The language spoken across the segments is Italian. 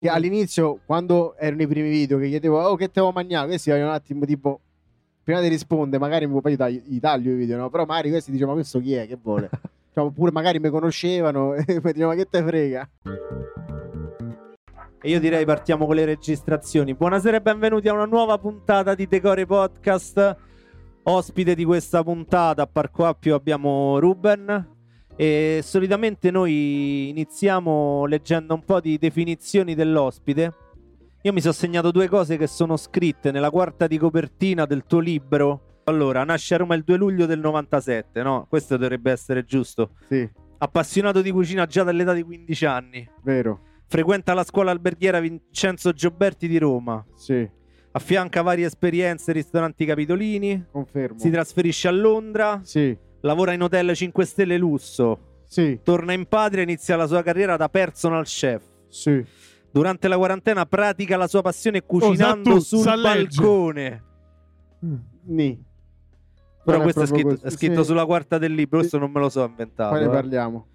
Che all'inizio, quando erano i primi video, che chiedevo, oh, che te ho mangiato? Questi erano un attimo tipo, prima di rispondere, magari mi poi taglio, gli taglio i video, no? Però magari questi dicevano, ma questo chi è? Che vuole? cioè, oppure magari mi conoscevano e poi dicevano, ma che te frega? E io direi partiamo con le registrazioni. Buonasera e benvenuti a una nuova puntata di Decore Podcast. Ospite di questa puntata a Parco Appio abbiamo Ruben. E solitamente noi iniziamo leggendo un po' di definizioni dell'ospite. Io mi sono segnato due cose che sono scritte nella quarta di copertina del tuo libro. Allora, nasce a Roma il 2 luglio del 97, no? Questo dovrebbe essere giusto. Sì, Appassionato di cucina già dall'età di 15 anni. vero. Frequenta la scuola alberghiera Vincenzo Gioberti di Roma. Sì, Affianca varie esperienze ristoranti capitolini. confermo. Si trasferisce a Londra. Sì, Lavora in hotel 5 stelle lusso. sì, Torna in patria e inizia la sua carriera da personal chef. sì. Durante la quarantena pratica la sua passione cucinando sa tu, sul sa leggere. balcone. Ni. Però questo è scritto, è scritto Sì. sulla quarta del libro, Sì. questo non me lo so inventato. Poi ne eh. parliamo.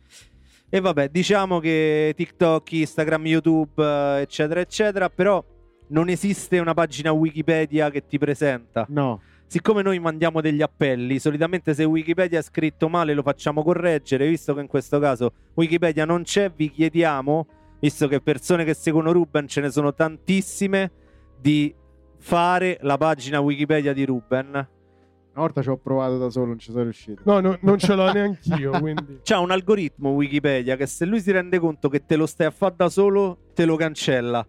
E vabbè, diciamo che TikTok, Instagram, YouTube, eh, eccetera, eccetera, però non esiste una pagina Wikipedia che ti presenta. No, Siccome noi mandiamo degli appelli, solitamente se Wikipedia è scritto male lo facciamo correggere, visto che in questo caso Wikipedia non c'è, vi chiediamo, visto che persone che seguono Ruben ce ne sono tantissime, di fare la pagina Wikipedia di Ruben. una volta ci ho provato da solo, non ci sono riuscito. No, no, non ce l'ho neanch'io, quindi... C'ha un algoritmo Wikipedia che se lui si rende conto che te lo stai a fare da solo, te lo cancella.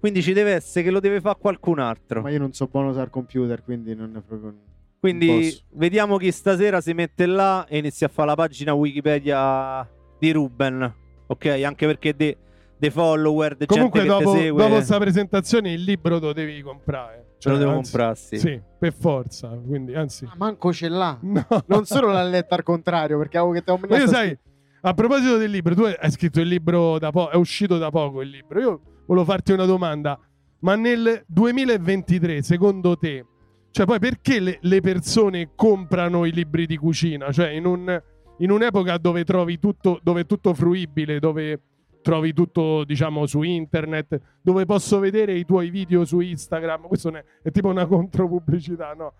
Quindi ci deve essere che lo deve fare qualcun altro. Ma io non so buono usare il computer, quindi non è proprio... Quindi vediamo chi stasera si mette là e inizia a fare la pagina Wikipedia di Ruben. Ok, anche perché dei de follower, de Comunque gente che dopo, segue, dopo sta presentazione il libro lo devi comprare. ce lo devo anzi- comprarsi. Sì, per forza, quindi anzi... Ah, manco ce l'ha. No. Non solo l'ha letta al contrario, perché avevo che te ho Ma io sai, a proposito del libro, tu hai scritto il libro da poco, è uscito da poco il libro. Io volevo farti una domanda, ma nel 2023, secondo te, cioè poi perché le, le persone comprano i libri di cucina? Cioè in, un- in un'epoca dove trovi tutto, dove è tutto fruibile, dove trovi tutto, diciamo, su internet, dove posso vedere i tuoi video su Instagram, questo ne- è tipo una contropubblicità, no?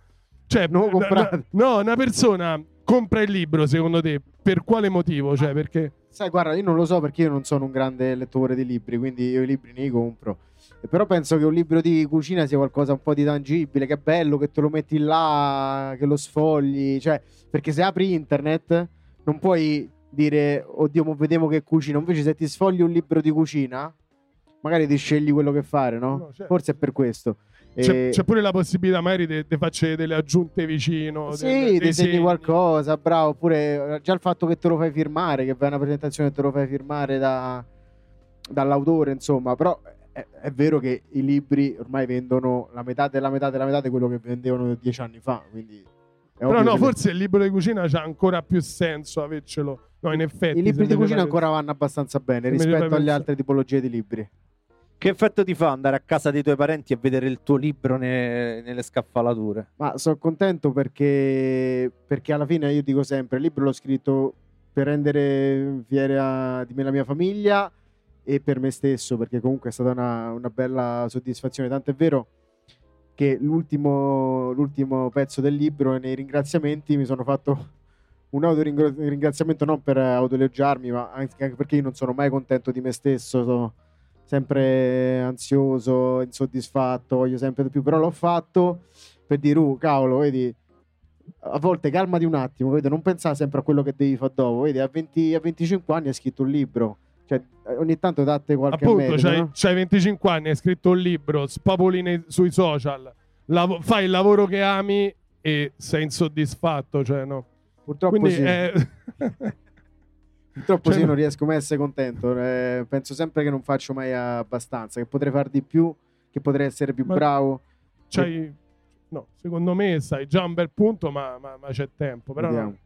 Cioè, no, una persona compra il libro, secondo te, per quale motivo? Cioè, perché... Sai, guarda, io non lo so perché io non sono un grande lettore di libri, quindi io i libri ne li compro. Però penso che un libro di cucina sia qualcosa un po' di tangibile, che è bello, che te lo metti là, che lo sfogli. Cioè, perché se apri internet non puoi dire, oddio, mo vediamo che cucina. Invece se ti sfogli un libro di cucina, magari ti scegli quello che fare, no? No, certo. Forse è per questo. C'è, c'è pure la possibilità magari di fare delle aggiunte vicino. Sì, dei- dei ti segni segni. qualcosa, bravo. Oppure eh, già il fatto che te lo fai firmare, che vai a una presentazione e te lo fai firmare da- dall'autore, insomma. Però è, è vero che i libri ormai vendono la metà della metà della metà di quello che vendevano dieci anni fa. Quindi Però no, forse il libro di cucina c'ha ancora più senso avercelo. No, in effetti. i libri di cucina ancora vanno abbastanza bene rispetto alle altre tipologie di libri. Che effetto ti fa andare a casa dei tuoi parenti e vedere il tuo libro ne- nelle scaffalature? Ma sono contento perché, perché alla fine io dico sempre: il libro l'ho scritto per rendere fiera di me la mia famiglia e per me stesso, perché comunque è stata una, una bella soddisfazione. Tanto è vero che l'ultimo, l'ultimo pezzo del libro, nei ringraziamenti, mi sono fatto un autoringraziamento non per autoelogiarmi, ma anche perché io non sono mai contento di me stesso. Sono sempre ansioso, insoddisfatto, voglio sempre di più, però l'ho fatto per dire, uh, cavolo, vedi, a volte calmati un attimo, vedi, non pensare sempre a quello che devi fare dopo, vedi, a, 20 a 25 anni hai scritto un libro, cioè ogni tanto date qualche Appunto, metodo, c'hai, no? c'hai 25 anni, hai scritto un libro, spopoli nei- sui social, lav- fai il lavoro che ami e sei insoddisfatto. Cioè, no. Purtroppo Quindi sì, è- purtroppo cioè, sì, no. non riesco mai a essere contento, eh, penso sempre che non faccio mai abbastanza, che potrei far di più, che potrei essere più bravo, c'hai- no, secondo me stai già un bel punto, ma, ma- ma c'è tempo. Però no,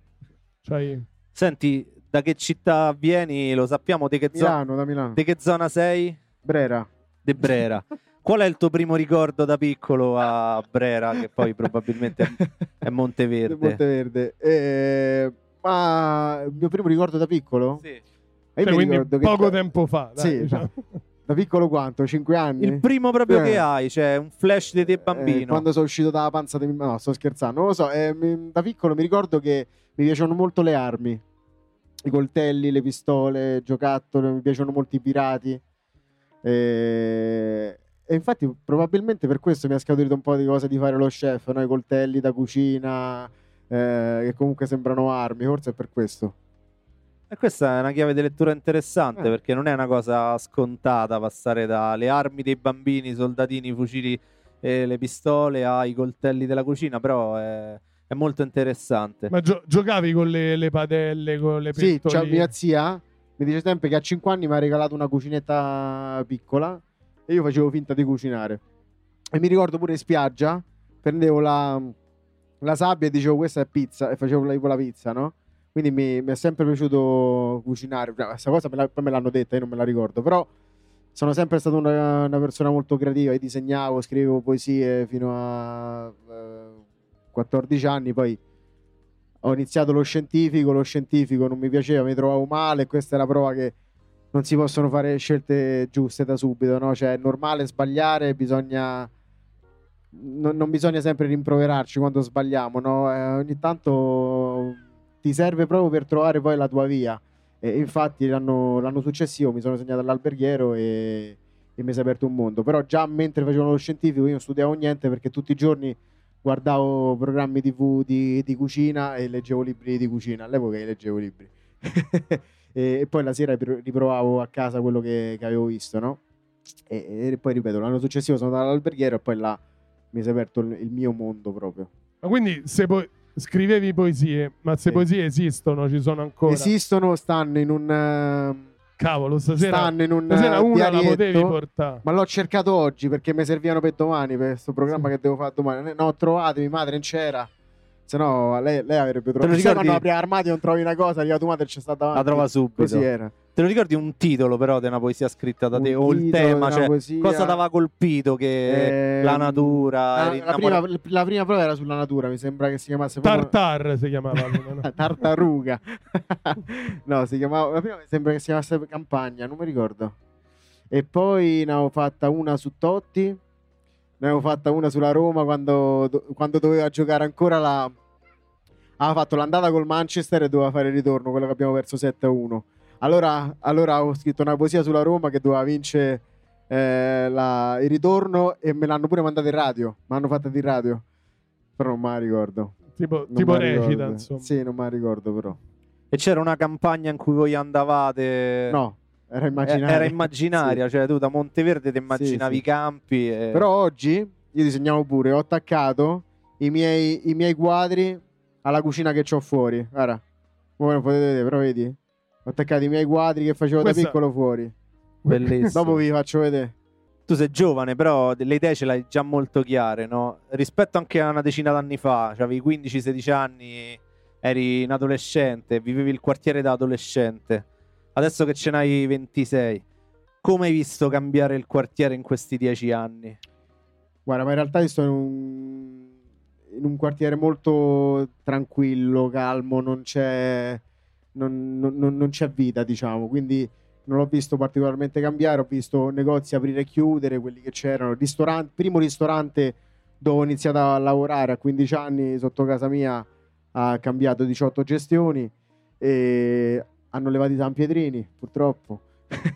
c'hai- Senti, da che città vieni? Lo sappiamo, di che, zo- Milano, da Milano, di che zona sei? Brera. De Brera. Qual è il tuo primo ricordo da piccolo a Brera, che poi probabilmente è- è Monteverde? Monteverde. Eh, ma il mio primo ricordo da piccolo? Sì. E io cioè, quindi ricordo che- poco tempo fa. Dai, Sì, diciamo. Da piccolo quanto? 5 anni? Il primo proprio Eh. che hai, cioè un flash di te Eh, bambino. quando sono uscito dalla panza di No, sto scherzando. Non lo so, eh, mi- da piccolo mi ricordo che mi piacevano molto le armi. I coltelli, le pistole, giocattoli, mi piacciono molto i pirati. E... e infatti probabilmente per questo mi ha scaturito un po' di cose di fare lo chef, no? I coltelli da cucina, eh, che comunque sembrano armi, forse è per questo. E questa è una chiave di lettura interessante Eh. perché non è una cosa scontata passare dalle armi dei bambini, i soldatini, i fucili e le pistole ai coltelli della cucina, però è, è molto interessante. Ma gio- giocavi con le, le padelle, con le Sì, c'è pentoline? mia zia mi dice sempre che a 5 anni mi ha regalato una cucinetta piccola e io facevo finta di cucinare. E mi ricordo pure in spiaggia, prendevo la, la sabbia e dicevo questa è pizza e facevo la, la pizza, no? Quindi mi, mi è sempre piaciuto cucinare. Cioè, Questa cosa me la- poi me l'hanno detta, io non me la ricordo, però sono sempre stato una, una persona molto creativa. Io disegnavo, scrivevo poesie fino a eh, 14 anni, poi ho iniziato lo scientifico, lo scientifico non mi piaceva, mi trovavo male questa è la prova che non si possono fare scelte giuste da subito, no? Cioè è normale sbagliare, bisogna non, non bisogna sempre rimproverarci quando sbagliamo, no? Eh, ogni tanto ti serve proprio per trovare poi la tua via. E infatti l'anno, l'anno successivo mi sono segnato all'alberghiero e, e mi si è aperto un mondo. Però già mentre facevo lo scientifico io non studiavo niente perché tutti i giorni guardavo programmi tv di, di cucina e leggevo libri di cucina. All'epoca leggevo libri. e, poi la sera ripro- riprovavo a casa quello che, che avevo visto, no? E, e poi ripeto, l'anno successivo sono andato all'alberghiero e poi là mi si è aperto il, il mio mondo proprio. Ma quindi se poi scrivevi poesie, ma se Sì. poesie esistono, ci sono ancora. Esistono, stanno in un... eh, Cavolo, stasera, stanno in un stasera eh, una la potevi portare. Ma l'ho cercato oggi perché mi servivano per domani, per questo programma che devo fare domani. No, mia madre non c'era. Se no, lei, lei avrebbe trovato. lo Sai ricordi? quando apri l'armadio e non trovi una cosa, arriva tua madre c'è stata davanti. La trova subito. Così era. Te lo ricordi un titolo però di una poesia scritta da te Un o il tema, cioè poesia. cosa t'aveva colpito che Ehm, la natura, La, la prima, la prima prova era sulla natura, mi sembra che si chiamasse proprio- Tartar si chiamava. Tartaruga. no, si chiamava. La prima mi sembra che si chiamasse Campagna, non mi ricordo. E poi ne avevo fatta una su Totti. Ne avevo fatta una sulla Roma quando, do- quando doveva giocare ancora la. Aveva fatto l'andata col Manchester e doveva fare il ritorno, quello che abbiamo perso 7-1. Allora, allora ho scritto una poesia sulla Roma che doveva vincere eh, la- il ritorno e me l'hanno pure mandata in radio. Mi hanno fatta di radio. Però non me la ricordo. tipo Non tipo me recita, ricordo. insomma. Sì, non me la ricordo però. E c'era una campagna in cui voi andavate No, era Eh, immaginaria. Era immaginaria, cioè tu da Monteverde ti immaginavi sì. i campi. e- Però oggi io disegnavo pure, ho attaccato i miei, i miei quadri alla cucina che ho fuori. Guarda, voi non potete vedere, però vedi? Ho attaccato i miei quadri che facevo Questa- da piccolo fuori. Bellissimo. Dopo vi faccio vedere. Tu sei giovane, però le idee ce l'hai già molto chiare, no? Rispetto anche a una decina d'anni fa, cioè avevi 15-16 anni, eri un adolescente, vivevi il quartiere da adolescente. Adesso che ce n'hai 26, come hai visto cambiare il quartiere in questi 10 anni? Guarda, ma in realtà io sto in un, in un quartiere molto tranquillo, calmo, non c'è, non- non- non c'è vita, diciamo. Quindi non l'ho visto particolarmente cambiare. Ho visto negozi aprire e chiudere, quelli che c'erano. Ristorante, primo ristorante dove ho iniziato a lavorare a 15 anni sotto casa mia ha cambiato 18 gestioni e hanno levato i San Pietrini, purtroppo.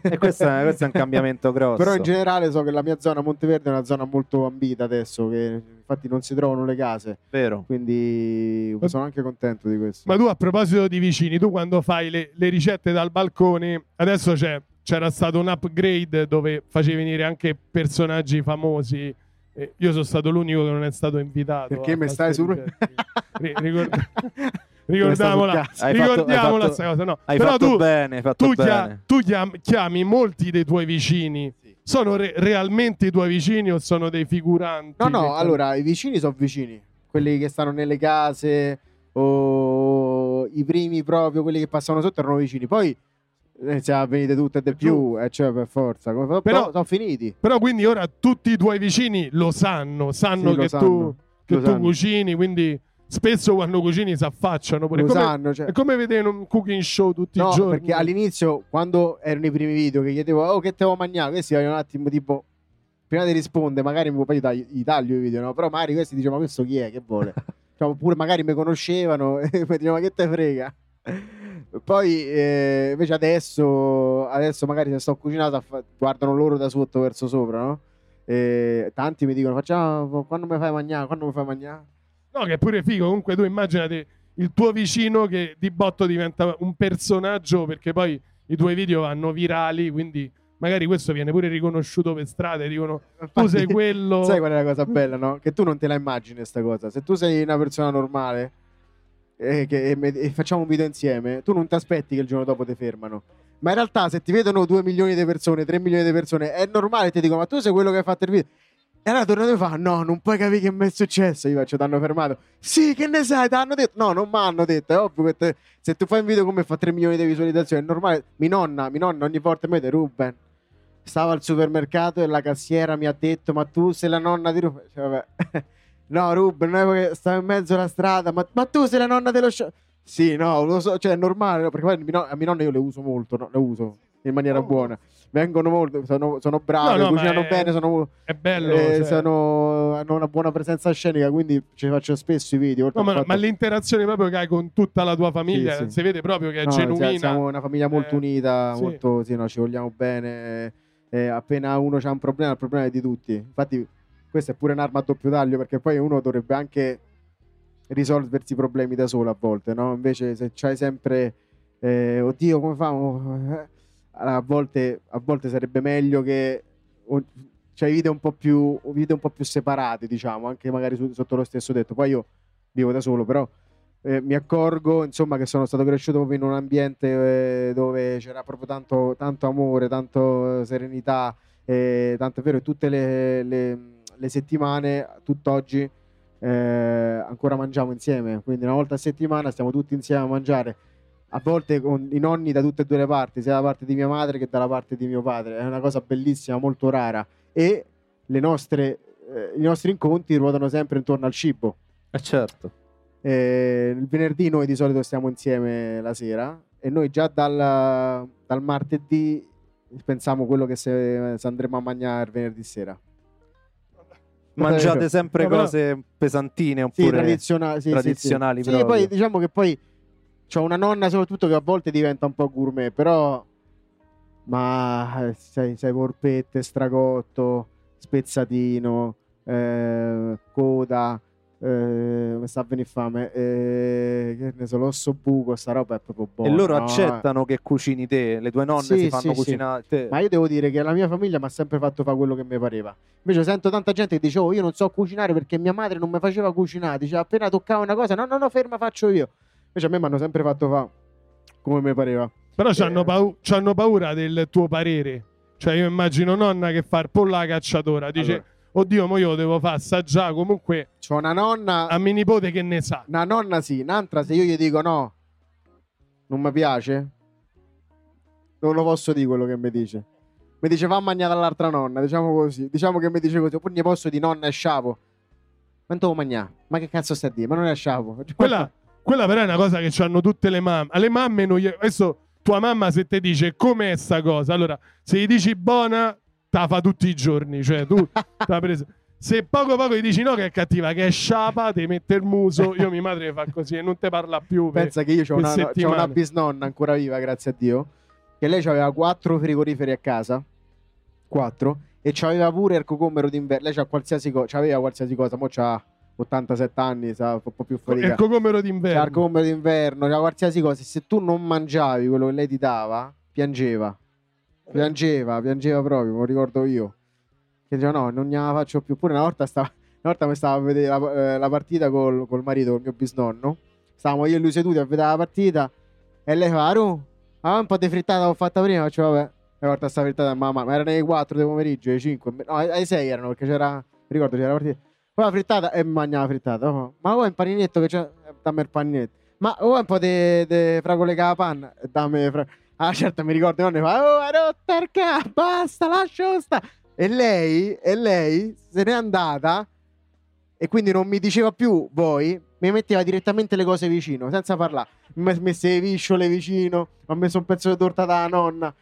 E questo è, questo è un cambiamento grosso. Però in generale so che la mia zona Monteverde è una zona molto ambita adesso, che infatti non si trovano le case, Vero. quindi sono anche contento di questo. Ma tu a proposito di vicini, tu quando fai le, le ricette dal balcone, adesso c'è- c'era stato un upgrade dove facevi venire anche personaggi famosi. Eh, io sono stato l'unico che non è stato invitato. Perché mi stai su... ricorda- Ricordiamola. Hai ricordiamola hai fatto- sta cosa. No. Hai Però fatto tu, bene, hai fatto tu, chia- bene. tu chiam- chiami molti dei tuoi vicini. Sì. Sono re- realmente i tuoi vicini o sono dei figuranti? No, no, che- allora i vicini sono vicini, quelli che stanno nelle case o i primi proprio, quelli che passano sotto erano vicini. Poi eh, siamo venite tutte di più, e cioè per forza, Però- però sono finiti. Però quindi ora tutti i tuoi vicini lo sanno, sanno Sì, lo che sanno, tu, che lo tu sanno. cucini, quindi spesso quando cucini si affacciano pure. lo È come, sanno. Cioè. è come vedere un cooking show tutti No, i giorni. perché all'inizio, quando erano i primi video che chiedevo, oh, che te devo mangiare? Questi vogliono un attimo tipo. Prima di rispondere, magari mi poi io tagli- gli taglio i video, no? Però magari questi dicevano, ma questo chi è? Che vuole? Cioè, oppure magari mi conoscevano e mi dicevano, ma che te frega? Poi eh, invece adesso, adesso magari se sto cucinando guardano loro da sotto verso sopra, no? E tanti mi dicono, facciamo, quando mi fai mangiare? Quando mi fai mangiare? No, che è pure figo. Comunque tu immaginate il tuo vicino che di botto diventa un personaggio perché poi i tuoi video vanno virali, quindi magari questo viene pure riconosciuto per strada e dicono tu sei quello... Sai qual è la cosa bella, no? Che tu non te la immagini questa cosa. Se tu sei una persona normale e, che- e e facciamo un video insieme, tu non ti aspetti che il giorno dopo ti fermano. Ma in realtà se ti vedono 2 milioni di persone, 3 milioni di persone, è normale, ti dicono ma tu sei quello che hai fatto il video. E allora tornano e fa, no, non puoi capire che mi è successo. Io faccio, ti hanno fermato. Sì, che ne sai, ti hanno detto. No, non mi hanno detto, è ovvio che te- se tu fai un video come fa 3 milioni di visualizzazioni, è normale. Mi nonna, mi nonna ogni volta mi vede, Ruben, stavo al supermercato e la cassiera mi ha detto, ma tu sei la nonna di Ruben. Cioè, vabbè. no, è perché stavo in mezzo alla strada, ma, ma tu sei la nonna dello show. Sì, no, lo so, cioè è normale, no? perché poi no- a mia nonna io le uso molto, no? le uso in maniera Oh. buona. Vengono molto, sono, sono brave, cucinano è- bene, sono, È bello. eh, cioè. sono- hanno una buona presenza scenica, quindi ci faccio spesso i video. ma, fatto- ma l'interazione proprio che hai con tutta la tua famiglia Sì, sì. si vede proprio che è genuina. sia- Siamo una famiglia molto Eh, unita, sì. molto, sì, no, ci vogliamo bene. eh, appena uno ha un problema, il problema è di tutti. Infatti, questa è pure un'arma a doppio taglio perché poi uno dovrebbe anche risolversi i problemi da solo a volte, no? Invece, se c'hai sempre, eh, oddio, come famo? A, volte, a volte sarebbe meglio che c'hai vite un po' più, vite un po' più separate, diciamo, anche magari su- sotto lo stesso tetto. Poi io vivo da solo, però eh, mi accorgo insomma che sono stato cresciuto proprio in un ambiente eh, dove c'era proprio tanto, tanto amore, tanto serenità, eh, tanto è vero tutte le, le- le settimane, tutt'oggi, eh, ancora mangiamo insieme, quindi una volta a settimana stiamo tutti insieme a mangiare. A volte con i nonni da tutte e due le parti, sia da parte di mia madre che dalla parte di mio padre. È una cosa bellissima, molto rara. E le nostre, eh, i nostri incontri ruotano sempre intorno al cibo. Eh certo. Eh, il venerdì noi di solito stiamo insieme la sera e noi già dal, dal martedì pensiamo quello che se, se andremo a mangiare venerdì sera. Mangiate sempre No, però- cose pesantine oppure sì, sì, tradizionali Sì, Sì, poi diciamo che poi c'ho una nonna soprattutto che a volte diventa un po' gourmet, però ma eh, sai, sai porpette, stragotto, spezzatino, eh, coda, eh, mi sta a venire fame, eh, che ne so, l'osso buco, sta roba è proprio buona. e loro no? accettano che cucini te, le tue nonne Sì, si fanno sì, sì. cucinare te. Ma io devo dire che la mia famiglia mi ha sempre fatto fare quello che mi pareva. Invece sento tanta gente che dice: Oh, io non so cucinare perché mia madre non mi faceva cucinare. Dice appena toccava una cosa, no, no, no, ferma, faccio io. Invece a me mi hanno sempre fatto fare come mi pareva. Però Eh. c'hanno, pau- paura del tuo parere. Cioè, io immagino nonna che fa il pollo alla cacciatora. Dice, Allora. Oddio, mo io devo fare assaggiare. Comunque, C'ho una nonna, a mio nipote che ne sa. una nonna sì, un'altra se io gli dico no, non mi piace, non lo posso dire quello che mi dice. Mi dice va a mangiare dall'altra nonna, diciamo così. Diciamo che mi dice così. Oppure gli posso di nonna e sciavo. Ma non devo mangiare. Ma che cazzo stai a dire? Ma non è sciavo. Quella, quella però è una cosa che hanno tutte le mamme. Alle mamme non gli... Adesso tua mamma se ti dice com'è sta cosa, allora se gli dici buona, te la fa tutti i giorni. Cioè tu t'ha preso... Se poco poco gli dici no che è cattiva, che è sciapa, ti mette il muso, io mia madre fa così e non te parla più. per- Pensa che io ho una, c'ho una bisnonna ancora viva, grazie a Dio, che lei aveva quattro frigoriferi a casa, quattro, e c'aveva pure il cocomero d'inverno. Lei c'ha qualsiasi cosa, c'aveva qualsiasi cosa, mo c'ha 87 anni, sa, un po' più fatica. il cocomero C'ha il d'inverno. cocomero d'inverno, c'ha qualsiasi cosa. Se tu non mangiavi quello che lei ti dava, piangeva. Piangeva, piangeva proprio, me lo ricordo io. Che diceva no, non gliela faccio più. Pure una volta, stava, una volta mi stavo a vedere la, eh, la partita col, col marito, col mio bisnonno. Stavamo io e lui seduti a vedere la partita. E lei fa, Aru, ah, un po' di frittata ho fatta prima. Faccio, vabbè. E volta sta frittata, mamma, ma erano le 4 del pomeriggio, le 5. No, alle 6 erano, perché c'era, ricordo c'era la partita. Poi la frittata e mangiava la frittata. Oh, ma vuoi un paninetto che c'è? Dammi il paninetto. Ma vuoi un po' di fragole con Dammi fra... Ah, certo, mi ricordo, nonno fa, oh, ha rotto il ca- basta, lascia sta. E lei, e lei se n'è andata e quindi non mi diceva più voi, mi metteva direttamente le cose vicino, senza parlare. Mi ha messo le visciole vicino, mi ha messo un pezzo di torta da nonna.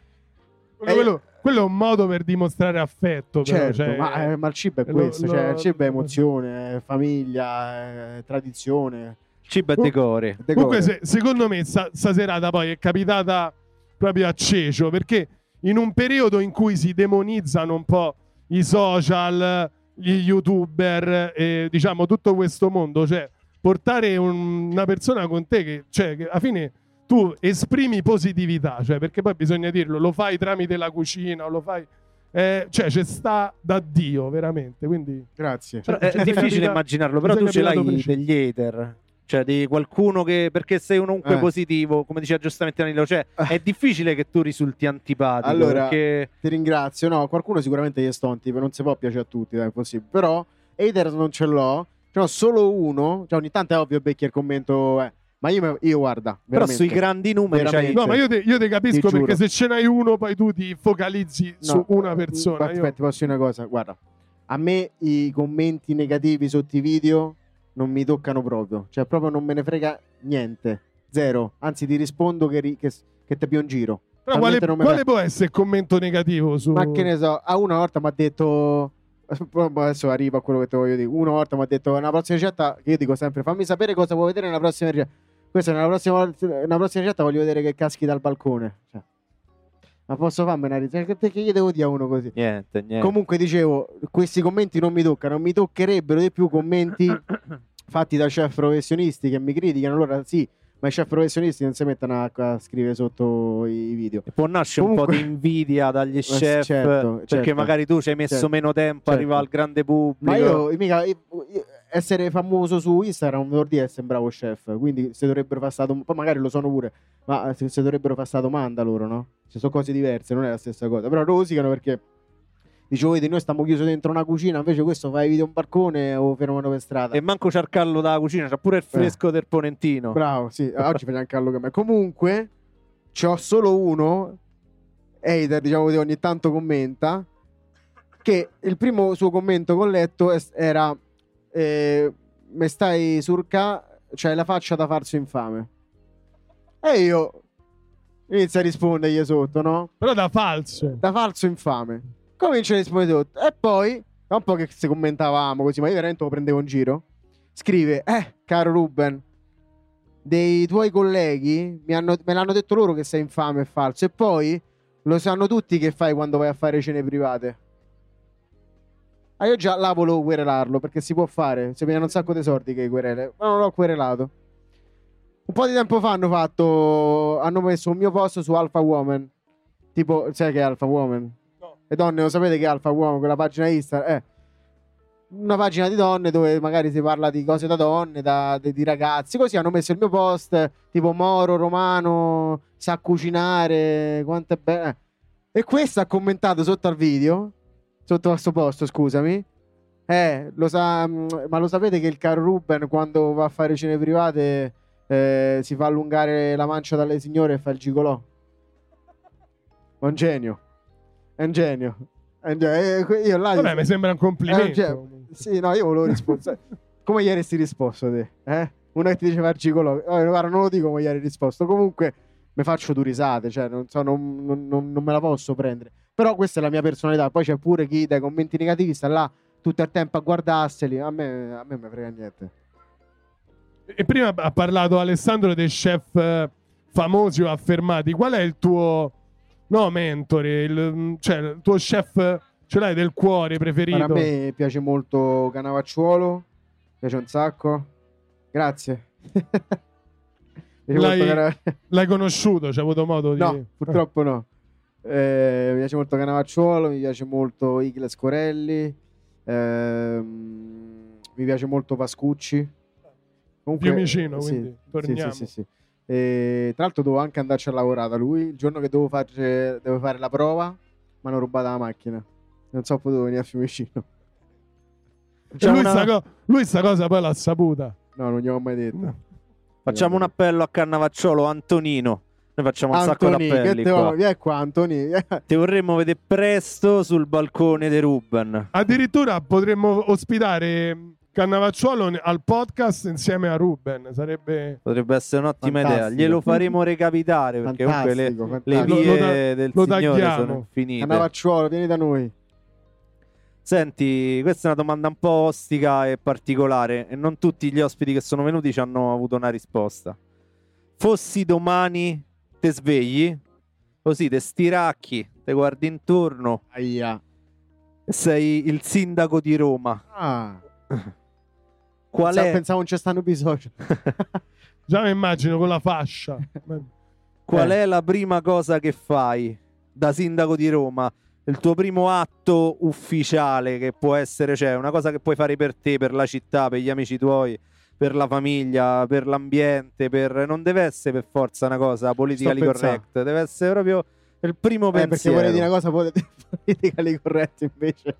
Quello, E- quello- quello è un modo per dimostrare affetto, però, Certo, cioè, ma, eh, ma il cibo è questo, lo- cioè, il cibo è emozione, è famiglia, è tradizione. Cibo Oh. decore. decore. Comunque, se- secondo me, sta, sta serata poi è capitata proprio a cecio perché in un periodo in cui si demonizzano un po' i social, gli youtuber, e, diciamo tutto questo mondo, cioè portare un- una persona con te che, cioè, che alla fine tu esprimi positività, cioè, perché poi bisogna dirlo, lo fai tramite la cucina, o lo fai. eh, cioè, c'è sta da Dio, veramente. Quindi, Grazie. Però Cioè, è sei difficile capita- immaginarlo, però tu ce l'hai degli hater. Cioè di qualcuno che perché sei comunque Eh. positivo, come diceva giustamente Danilo, cioè è difficile che tu risulti antipatico Allora, perché Ti ringrazio. No, qualcuno sicuramente gli stonti, non si può piacere a tutti, dai, è possibile. Però hater non ce l'ho, ce n'ho solo uno. Cioè, ogni tanto è ovvio becchi il commento, eh, ma io, io guarda, però sui grandi numeri Veramente. no, ma io te, io te capisco Ti giuro. perché se ce n'hai uno, poi tu ti focalizzi su No, una persona. Io- Aspetta, ti posso dire una cosa, guarda. A me i commenti negativi sotto i video non mi toccano proprio, cioè proprio non me ne frega niente, zero. Anzi, ti rispondo che, ri- che, che te più un giro. Però quale, Talmente quale ne- può essere il commento negativo su... Ma che ne so, a una volta mi ha detto. proprio Adesso arriva a quello che ti voglio dire. Una volta mi ha detto: Una prossima ricetta. Che io dico sempre: fammi sapere cosa vuoi vedere nella prossima ricetta. Questa è una prossima, una prossima ricetta. Voglio vedere che caschi dal balcone. Cioè, ma posso farmi una ricetta? Perché gli devo dire a uno così? niente, niente. Comunque, dicevo, questi commenti non mi toccano. Mi toccherebbero di più commenti fatti da chef professionisti che mi criticano. Allora, sì, ma i chef professionisti non si mettono a, a scrivere sotto i video. E può nascere un po' Comunque- di invidia dagli chef certo, perché certo. magari tu ci hai messo Certo, meno tempo certo. a arrivare al grande pubblico. Ma io, mica, io- io- essere famoso su Instagram vuol dire essere un bravo chef. Quindi se dovrebbero fare sta dom- poi magari lo sono pure, ma se, se dovrebbero fare sta domanda loro, no? Se sono cose diverse, non è la stessa cosa. Però rosicano perché dicevo, vedi, noi stiamo chiusi dentro una cucina, invece questo fai video un balcone o fenomeno per strada. E manco Ciarcallo dalla cucina, c'ha pure il Eh. fresco del ponentino. Bravo, sì, oggi facciamo anche allo che me. Comunque, c'ho solo uno, hater, diciamo che ogni tanto commenta, che il primo suo commento che ho letto era eh, me stai surca, c'hai la faccia da farsi infame. E io inizio a rispondergli sotto, no? Però da falso. Da falso infame. Comincia a rispondere sotto. E poi, da un po' che se commentavamo così, ma io veramente lo prendevo in giro, scrive, eh, caro Ruben, dei tuoi colleghi mi hanno- me l'hanno detto loro che sei infame e falso. E poi lo sanno tutti che fai quando vai a fare cene private. Ah, io già là volevo querelarlo perché si può fare. Si pigliano un sacco di soldi che querele. Ma non l'ho querelato. Un po' di tempo fa hanno fatto. Hanno messo un mio post su Alpha Woman. Tipo, sai che è Alpha Woman? No. Le donne, lo sapete che è Alpha Woman? Quella pagina Instagram? Eh. Una pagina di donne dove magari si parla di cose da donne, da- di, di ragazzi. Così hanno messo il mio post. Tipo Moro, Romano, sa cucinare. Quanto è bello. E questo ha commentato sotto al video. Sotto questo posto, scusami. Eh, lo sa, mm, ma lo sapete che il caro Ruben quando va a fare cene private eh, si fa allungare la mancia dalle signore e fa il gigolò? È un genio. È un genio. È un genio. Eh, io là Vabbè, mi sembra un complimento. Eh, cioè, sì, no, io volevo rispondere. come gli avresti risposto te? Eh? Uno che ti diceva il gigolò. Guarda, non lo dico come hai risposto. Comunque mi faccio due risate, cioè non, so, non- non- non me la posso prendere. Però questa è la mia personalità. Poi c'è pure chi dai commenti negativi sta là tutto il tempo a guardarseli. A me, a me me frega niente. E prima ha parlato Alessandro dei chef eh, famosi o affermati. Qual è il tuo no, mentore? Il, cioè, il tuo chef ce l'hai del cuore preferito? Guarda, a me piace molto Canavacciuolo. Piace un sacco. Grazie. L'hai- L'hai conosciuto? C'hai avuto modo di. No, purtroppo no. Eh, mi piace molto Canavacciuolo, mi piace molto Igles Corelli, ehm, mi piace molto Pascucci. Comunque, Fiumicino, sì, quindi torniamo. sì, sì, sì. E, tra l'altro dovevo anche andarci a lavorare da lui. Il giorno che dovevo fare, devo fare la prova, mi hanno rubato la macchina. Non so, potevo venire a Fiumicino. Facciamo lui, una- sta co- lui sta cosa poi l'ha saputa. No, non gli ho mai detto. No. Facciamo un appello a Cannavacciolo Antonino. Noi facciamo un sacco Antoni, che d'appelli te qua. vieni qua, Antoni. Ti vorremmo vedere presto sul balcone di Ruben. Addirittura potremmo ospitare Cannavacciuolo al podcast insieme a Ruben. Sarebbe. Potrebbe essere un'ottima idea. Fantastico. Glielo faremo recapitare perché comunque le, Fantastico, le vie Lo- lo- del lo Signore tagliamo. sono infinite. Cannavacciuolo, vieni da noi. Senti, questa è una domanda un po' ostica e particolare e non tutti gli ospiti che sono venuti ci hanno avuto una risposta. Fossi domani, te svegli, così te stiracchi, te guardi intorno Aia. sei il sindaco di Roma. Ah, Qual pensavo, è, pensavo non c'è stato episodio. Già mi immagino con la fascia. qual Eh. è la prima cosa che fai da sindaco di Roma? Il tuo primo atto ufficiale che può essere, cioè una cosa che puoi fare per te, per la città, per gli amici tuoi, per la famiglia, per l'ambiente, per... non deve essere per forza una cosa politically correct, deve essere proprio il primo Eh, perché pensiero. vorrei dire una cosa poli- politically corretta invece.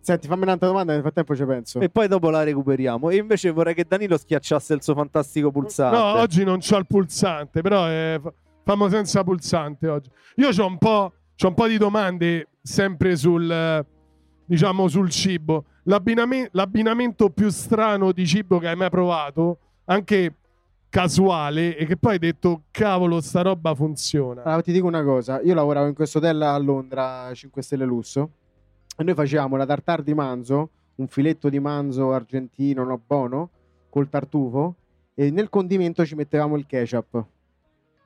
Senti, fammi un'altra domanda, nel frattempo ci penso. E poi dopo la recuperiamo. E invece vorrei che Danilo schiacciasse il suo fantastico pulsante. No, oggi non c'ho il pulsante, però eh, fa- famo senza pulsante oggi. Io ho un po', c'ho un po' di domande sempre sul, diciamo, sul cibo. L'abbiname- l'abbinamento più strano di cibo che hai mai provato, anche casuale, e che poi hai detto, cavolo, sta roba funziona. Allora, ti dico una cosa, io lavoravo in questo hotel a Londra, 5 Stelle Lusso, e noi facevamo la tartare di manzo, un filetto di manzo argentino, no buono, col tartufo, e nel condimento ci mettevamo il ketchup.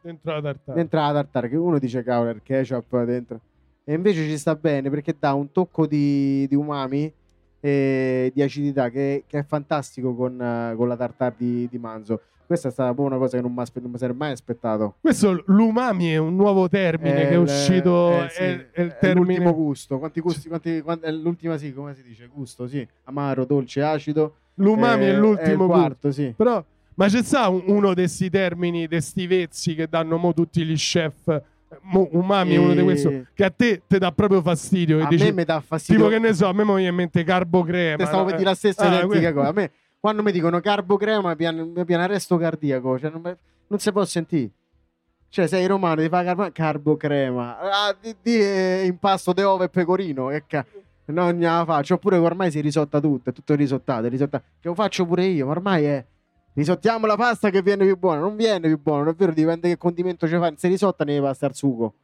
Dentro la tartara. dentro la tartare che uno dice cavolo il ketchup dentro e invece ci sta bene perché dà un tocco di, di umami e di acidità che, che è fantastico con, eh, con la tartare di, di manzo. Questa è stata proprio una cosa che non mi aspe- sarei mai aspettato. Questo l'umami è un nuovo termine che è uscito, eh, sì, è, è il è termine... l'ultimo gusto. Quanti gusti quanti, quanti- è l'ultima sì come si dice? Gusto sì. Amaro dolce acido. L'umami Eh, è l'ultimo il gusto. quarto sì. Però, ma c'è sta un- uno di questi termini, di questi vezzi che danno mo tutti gli chef? Mo, umami è uno di E- questi che a te ti dà proprio fastidio. A dici, me mi dà fastidio tipo che ne so, a me mi viene in mente carbo crema. Te stavo no? per dire la stessa Ah, identica cosa. A me, quando mi dicono carbo crema, mi viene, arresto cardiaco. Cioè, non, non si può sentire. Cioè, sei romano, ti fa carbo, carbo crema. Ah, di, di eh, impasto di uova e pecorino. Che ca- non ne la faccio. Oppure ormai si risotta tutto, è tutto risottato. risottato. Che lo faccio pure io, ma ormai è. Risottiamo la pasta che viene più buona. Non viene più buono, non è vero, dipende che condimento ci fai. Se risotta ne pasta al sugo.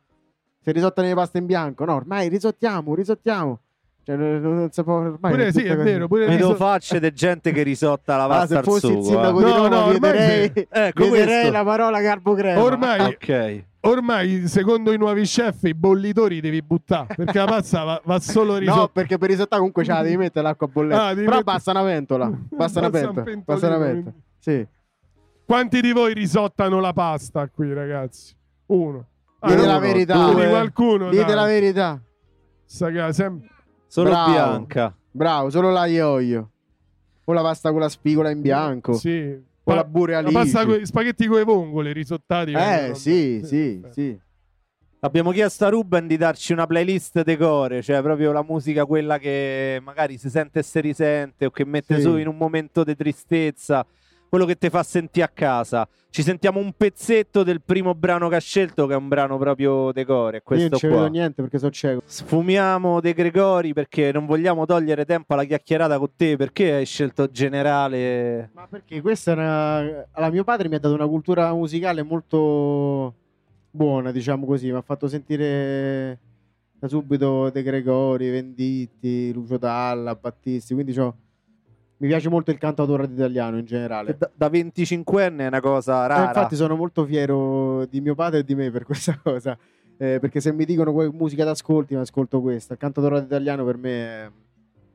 Se risotta ne pasta in bianco. No, ormai risottiamo, risottiamo. Cioè, non, non si può ormai. Pure sì, è così. vero. Pure Vedo riso- facce di gente che risotta la Ah, pasta se al fossi il sugo. sindaco eh. di No, Roma, no, ormai viederei, sì. Ecco questo. la parola carbo crema. Ormai, Ok. ormai, secondo i nuovi chef, i bollitori devi buttare perché la pasta va, va solo No, risotta. perché per risottare comunque ce la devi mettere l'acqua bollente. Ah, Però mettere- basta una pentola. Basta una un pentola. Basta una pentola. Sì. Quanti di voi risottano la pasta qui, ragazzi? Uno. Ah, Dite no, la verità. Vedi eh. qualcuno? Dite dai. la verità. Che- sem- Solo Bravo. bianca. Bravo, solo l'aglio e olio. O la pasta con la spigola in bianco. Sì. O la la alici. pasta coi- spaghetti con i vongole risottati. Eh, sì, sì, perfetto. sì. Abbiamo chiesto a Ruben di darci una playlist decore, cioè proprio la musica quella che magari si sente e si risente o che mette Sì. su in un momento di tristezza, quello che ti fa sentire a casa. Ci sentiamo un pezzetto del primo brano che ha scelto, che è un brano proprio decore, è Io non ci vedo niente perché sono cieco. Sfumiamo De Gregori perché non vogliamo togliere tempo alla chiacchierata con te, perché hai scelto generale? Ma perché questa è una... Allora, mio padre mi ha dato una cultura musicale molto buona, diciamo così. Mi ha fatto sentire da subito De Gregori, Venditti, Lucio Dalla, Battisti. Quindi c'ho- mi piace molto il cantautore italiano in generale. Da, da 25enne è una cosa Eh, rara. infatti sono molto fiero di mio padre e di me per questa cosa. Eh, perché se mi dicono que- musica d'ascolti, mi ascolto questa. Il cantautore italiano per me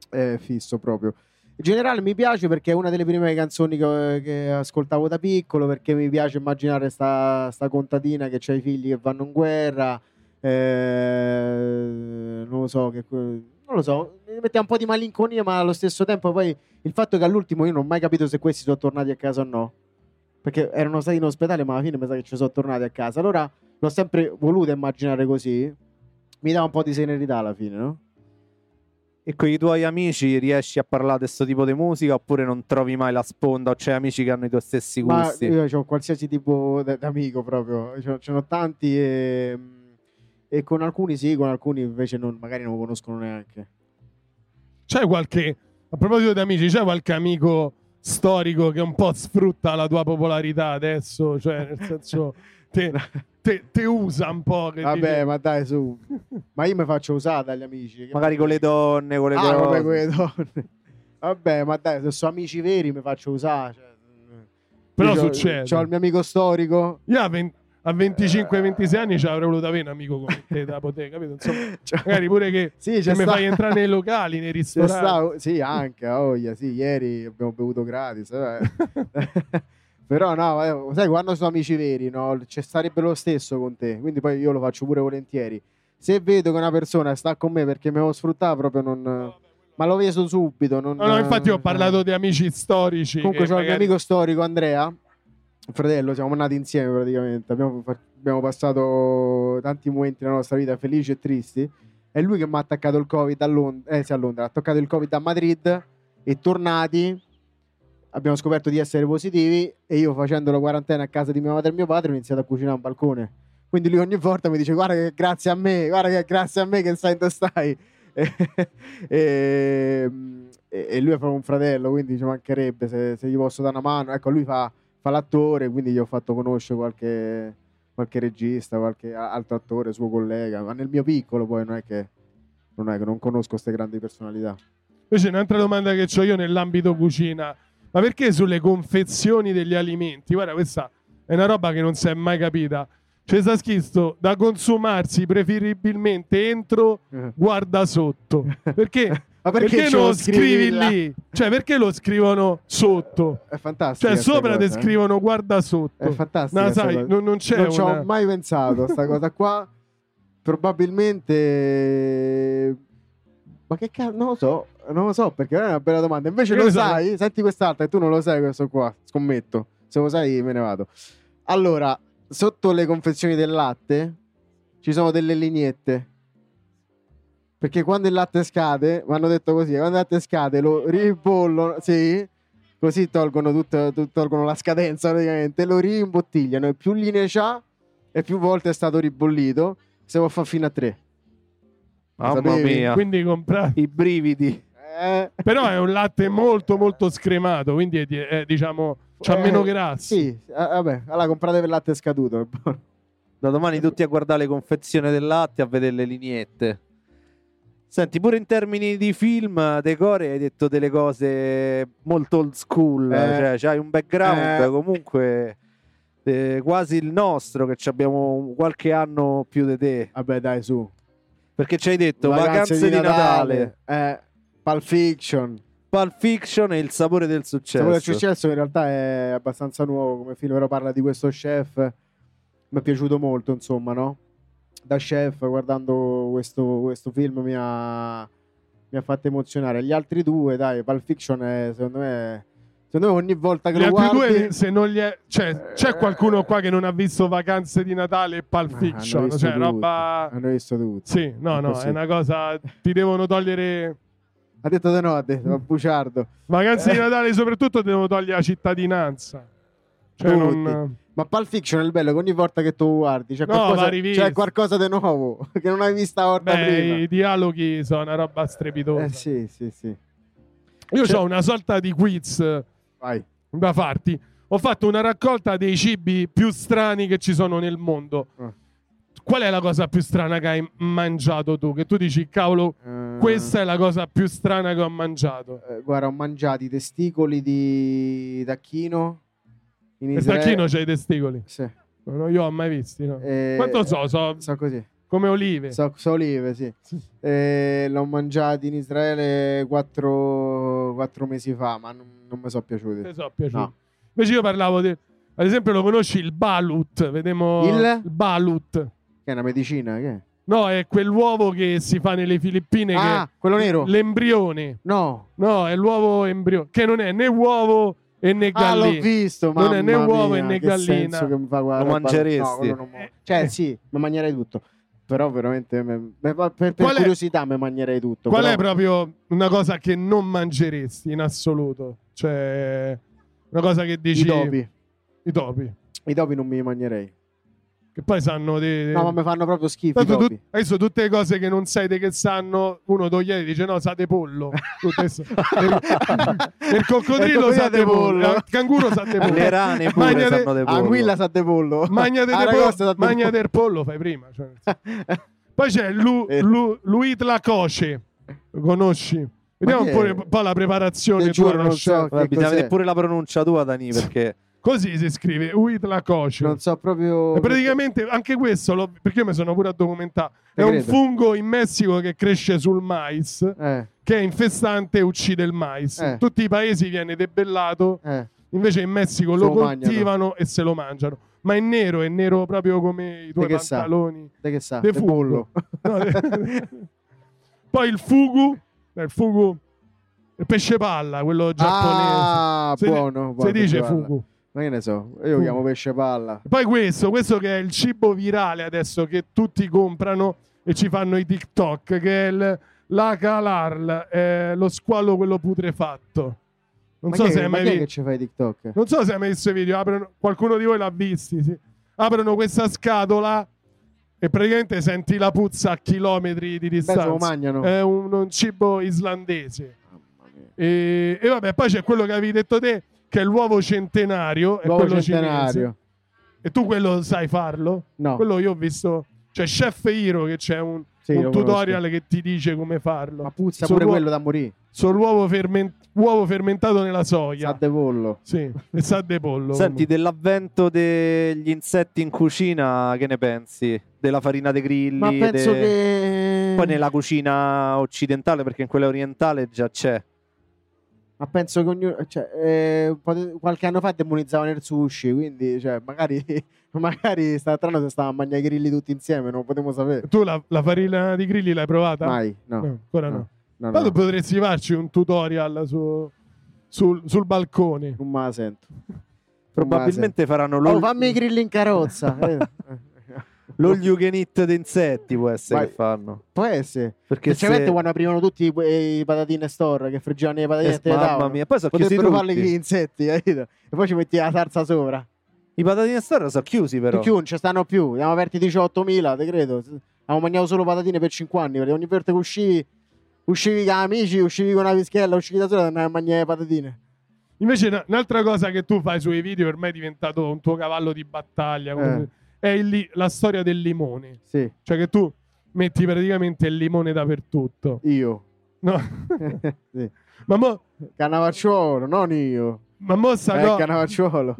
è, è fisso proprio. In generale mi piace perché è una delle prime canzoni che, che ascoltavo da piccolo, perché mi piace immaginare sta, sta contadina che ha i figli che vanno in guerra. eh, non lo so, che, non lo so, mi mette un po' di malinconia, ma allo stesso tempo poi il fatto che all'ultimo io non ho mai capito se questi sono tornati a casa o no. Perché erano stati in ospedale, ma alla fine mi sa che ci sono tornati a casa. Allora l'ho sempre voluto immaginare così. Mi dà un po' di serenità alla fine, no? E con i tuoi amici riesci a parlare di questo tipo di musica oppure non trovi mai la sponda o c'è amici che hanno i tuoi stessi Ma gusti? io ho qualsiasi tipo d'amico proprio. Ce ce n'ho tanti e, e con alcuni sì, con alcuni invece non- magari non lo conoscono neanche. C'è qualche A proposito di amici, c'è qualche amico storico che un po' sfrutta la tua popolarità adesso? Cioè, nel senso, te, te- te usa un po'. Che Vabbè, dice- ma dai, su. Ma io mi faccio usare dagli amici. Magari con le donne, con le Ah, cose. vabbè, con le donne. Vabbè, ma dai, se sono amici veri mi faccio usare. Cioè, Però io succede. C'ho il mio amico storico. Io a, ven- a 25-26 anni ci avrei voluto avere un amico come te da poter, capito? Insomma, Cioè- magari pure che, Sì, che mi fai entrare nei locali, nei ristoranti. sta- sì, anche, a voglia, sì, ieri abbiamo bevuto gratis. eh. Però no, eh, sai, quando sono amici veri, no, ci starebbe lo stesso con te, quindi poi io lo faccio pure volentieri. Se vedo che una persona sta con me perché mi avevo sfruttato, proprio non... Ma lo vedo subito. Non, No, no, infatti ho parlato di amici storici. Comunque c'ho magari- amico storico Andrea, fratello, siamo nati insieme praticamente, abbiamo, abbiamo passato tanti momenti nella nostra vita felici e tristi. È lui che mi ha attaccato il Covid a Londra, eh sì, a Londra, ha attaccato il Covid a Madrid e tornati abbiamo scoperto di essere positivi e io facendo la quarantena a casa di mia madre e mio padre ho iniziato a cucinare un balcone. Quindi lui ogni volta mi dice guarda che grazie a me, guarda che grazie a me che sai dove stai. e, e- e lui è proprio un fratello, quindi ci mancherebbe se, se gli posso dare una mano. Ecco, lui fa, fa l'attore, quindi gli ho fatto conoscere qualche, qualche regista, qualche altro attore, suo collega, ma nel mio piccolo poi non è che non, è che non conosco queste grandi personalità. Invece un'altra domanda che ho io nell'ambito cucina. Ma perché sulle confezioni degli alimenti? Guarda, questa è una roba che non si è mai capita. C'è sta scritto da consumarsi preferibilmente entro, guarda sotto. Perché? Ma perché, perché, lo scrivi là? lì? Cioè, perché lo scrivono sotto? È fantastico. Cioè, sopra te scrivono guarda sotto. È fantastico. No, sai, non, non c'è non ci una... ho mai pensato a sta cosa qua. Probabilmente. Ma che cazzo? Non lo so. Non lo so perché è una bella domanda. Invece Che lo ne so? sai? Senti quest'altra e tu non lo sai questo qua. Scommetto. Se lo sai, me ne vado. Allora, sotto le confezioni del latte ci sono delle lineette. Perché quando il latte scade, mi hanno detto così: quando il latte scade lo ribollono, sì, così tolgono, tutto, tut- tolgono la scadenza praticamente, lo rimbottigliano e più linee c'ha e più volte è stato ribollito, se può fare fino a tre. Lo Mamma sapevi? mia. Quindi comprare. I brividi. Eh, Però è un latte molto molto scremato, quindi è, è, diciamo c'ha eh, meno grassi. Sì, eh, vabbè, allora comprate per latte scaduto. Da domani tutti a guardare le confezioni del latte e a vedere le lineette. Senti, pure in termini di film, decore, hai detto delle cose molto old school. Eh. Cioè, c'hai un background Eh. comunque eh, quasi il nostro, che abbiamo qualche anno più di te. Vabbè, dai, su. Perché ci hai detto vacanze, di Natale, eh, Pulp Fiction. Pulp Fiction e il sapore del successo. Sapore del successo in realtà è abbastanza nuovo come film, però parla di questo chef. Mi è piaciuto molto, insomma, no? Da chef, guardando questo, questo film mi ha, mi ha fatto emozionare. Gli altri due, dai, Pulp Fiction è, secondo me... Secondo me ogni volta che Gli lo altri guardi... due, se non gli è... cioè, c'è qualcuno qua che non ha visto Vacanze di Natale e Pulp Ah, Fiction? visto Cioè, tutti, roba. Hanno visto tutti. Sì, no, no, Così. è una cosa. Ti devono togliere. Ha detto di no, ha detto, buciardo. Vacanze di Eh. Natale, soprattutto, devono togliere la cittadinanza. Cioè, non. Ma Pulp Fiction è il bello che ogni volta che tu guardi c'è No, qualcosa, c'è qualcosa di nuovo che non hai visto volta Beh, prima. i dialoghi sono una roba strepitosa. Eh sì, sì, sì. Io Cioè- ho una sorta di quiz Vai. da farti. Ho fatto una raccolta dei cibi più strani che ci sono nel mondo. Ah. Qual è la cosa più strana che hai mangiato tu? Che tu dici, cavolo, Eh, questa è la cosa più strana che ho mangiato. eh, guarda, ho mangiato i testicoli di tacchino in Il tacchino c'ha i testicoli. Sì. Non io ho mai visti, no? Eh, Quanto so? So So così. come olive. So, so olive, sì. Eh, l'ho mangiato in Israele quattro, quattro mesi fa, ma non, non mi sono piaciuti. Ti so piaciuto. No. Invece io parlavo di... Ad esempio lo conosci il balut? Vediamo... Il? balut. Che è una medicina? Che è? No, è quell'uovo che si fa nelle Filippine Ah, quello nero? L'embrione. No. No, è l'uovo embrione. Che non è né uovo e né Ah, l'ho gallina. visto, Non è né uovo mia, né che gallina. senso che mi fa guardare Lo mangeresti? No, mo- Cioè, Eh. sì, mi mangerei tutto. Però veramente me- me- per, per curiosità mi mangerei tutto. Qual però- è proprio una cosa che non mangeresti in assoluto? Cioè, una cosa che dici... I topi. I topi. I topi non mi mangerei. Che poi sanno de... No, ma mi fanno proprio schifo. Tanto tu- adesso tutte le cose che non sai di che sanno, uno togliete e dice no, sa de pollo. Il, il coccodrillo Il sa de pollo, il canguro sa de pollo. Le rane pure Magnate- sanno de pollo. Anguilla sa de pollo. Magnate de Aragosta pollo, sa de magna pollo. del pollo fai prima. cioè. Poi c'è Lu, Eh. Lu, Luit Lacoce, lo conosci? Vediamo un po', la preparazione tua, giuro, non no, so. Vabbè, che bisogna vedere pure la pronuncia tua, Dani, perché Così si scrive, Uit Lacoce. Non so proprio. E praticamente anche questo, l'ho- perché io mi sono pure a documentare, è un fungo in Messico che cresce sul mais, Eh, che è infestante e uccide il mais. Eh. In tutti i paesi viene debellato, eh. invece in Messico lo lo mangiano. coltivano e se lo mangiano. Ma è nero, è nero proprio come i tuoi sa? pantaloni. Te che sa? De De. No, de- Poi il fugu, eh, il fugu, il pesce palla, quello giapponese. Ah, Si di- buono. si buono, dice fugu. Ma che ne so, io lo chiamo pesce palla. Poi questo, questo che è il cibo virale adesso che tutti comprano e ci fanno i TikTok, che è il, la calarl, eh, lo squalo quello putrefatto. Non ma so chi è- se hai ma mai che visto. ci fai TikTok? Non so se hai mai visto i video, aprono- qualcuno di voi l'ha visti, sì. Aprono questa scatola e praticamente senti la puzza a chilometri di Beh, se lo distanza. mangiano. È un, un cibo islandese. E, e vabbè, poi c'è quello che avevi detto te, che è l'uovo centenario. è L'uovo quello centenario. cinese. E tu quello sai farlo? No. Quello io ho visto. C'è Chef Hiro che c'è un, Sì, un tutorial che ti dice come farlo. Ma puzza Sul pure quello da morire. Sull'uovo fermen- uovo fermentato nella Sa soia. de pollo. Sì, e sa de pollo. Senti, dell'avvento degli insetti in cucina, che ne pensi? Della farina dei grilli? Ma penso de- che. Poi nella cucina occidentale, perché in quella orientale già c'è. Ma penso che ognuno. Cioè, eh, qualche anno fa demonizzavano il sushi. Quindi, cioè, magari. Magari sta strano se stavamo a mangiare i grilli tutti insieme. Non potremmo sapere. Tu la, la farina di grilli l'hai provata? Mai. No. No, ancora no. No. No, no. potresti farci un tutorial su- sul, sul balcone. Non me la sento. Probabilmente faranno Oh, l'all, fammi i grilli in carrozza. eh. L'all you can eat di insetti, può essere Vai. che fanno. Può essere. Perché Specialmente se... quando aprivano tutti i, i patatine store che friggevano le patatine Eh, e mamma davano. mia, poi sono chiusi Potrebbero farle gli insetti, capito? E poi ci metti la salsa sopra. I patatine store sono chiusi però. Più non ci stanno più. Abbiamo aperti 18.000, te credo. Abbiamo mangiato solo patatine per 5 anni. Perché ogni volta che uscivi, uscivi con amici, uscivi con una pischella, uscivi da sola e andavi a mangiare le patatine. Invece, una- un'altra cosa che tu fai sui video, per me è diventato un tuo cavallo di battaglia. come Eh. È il la storia del limone. Sì, Cioè, che tu metti praticamente il limone dappertutto. io. No? sì. ma mo, Cannavacciuolo, non io. ma mo sta Eh, co-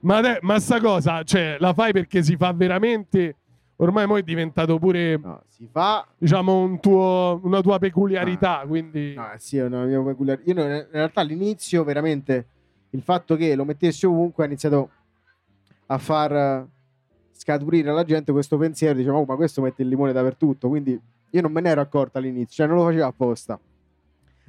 ma, ade- ma sta cosa, cioè, la fai perché si fa veramente. Ormai mo è diventato pure, No, si fa. diciamo, un tuo- una tua peculiarità. Ah. Quindi, No, sì, è una mia peculiar- Io in realtà all'inizio veramente il fatto che lo mettessi ovunque ha iniziato a far eh, scaturire alla gente questo pensiero, diciamo, "Oh, ma questo mette il limone dappertutto, quindi io non me ne ero accorto all'inizio, cioè non lo facevo apposta.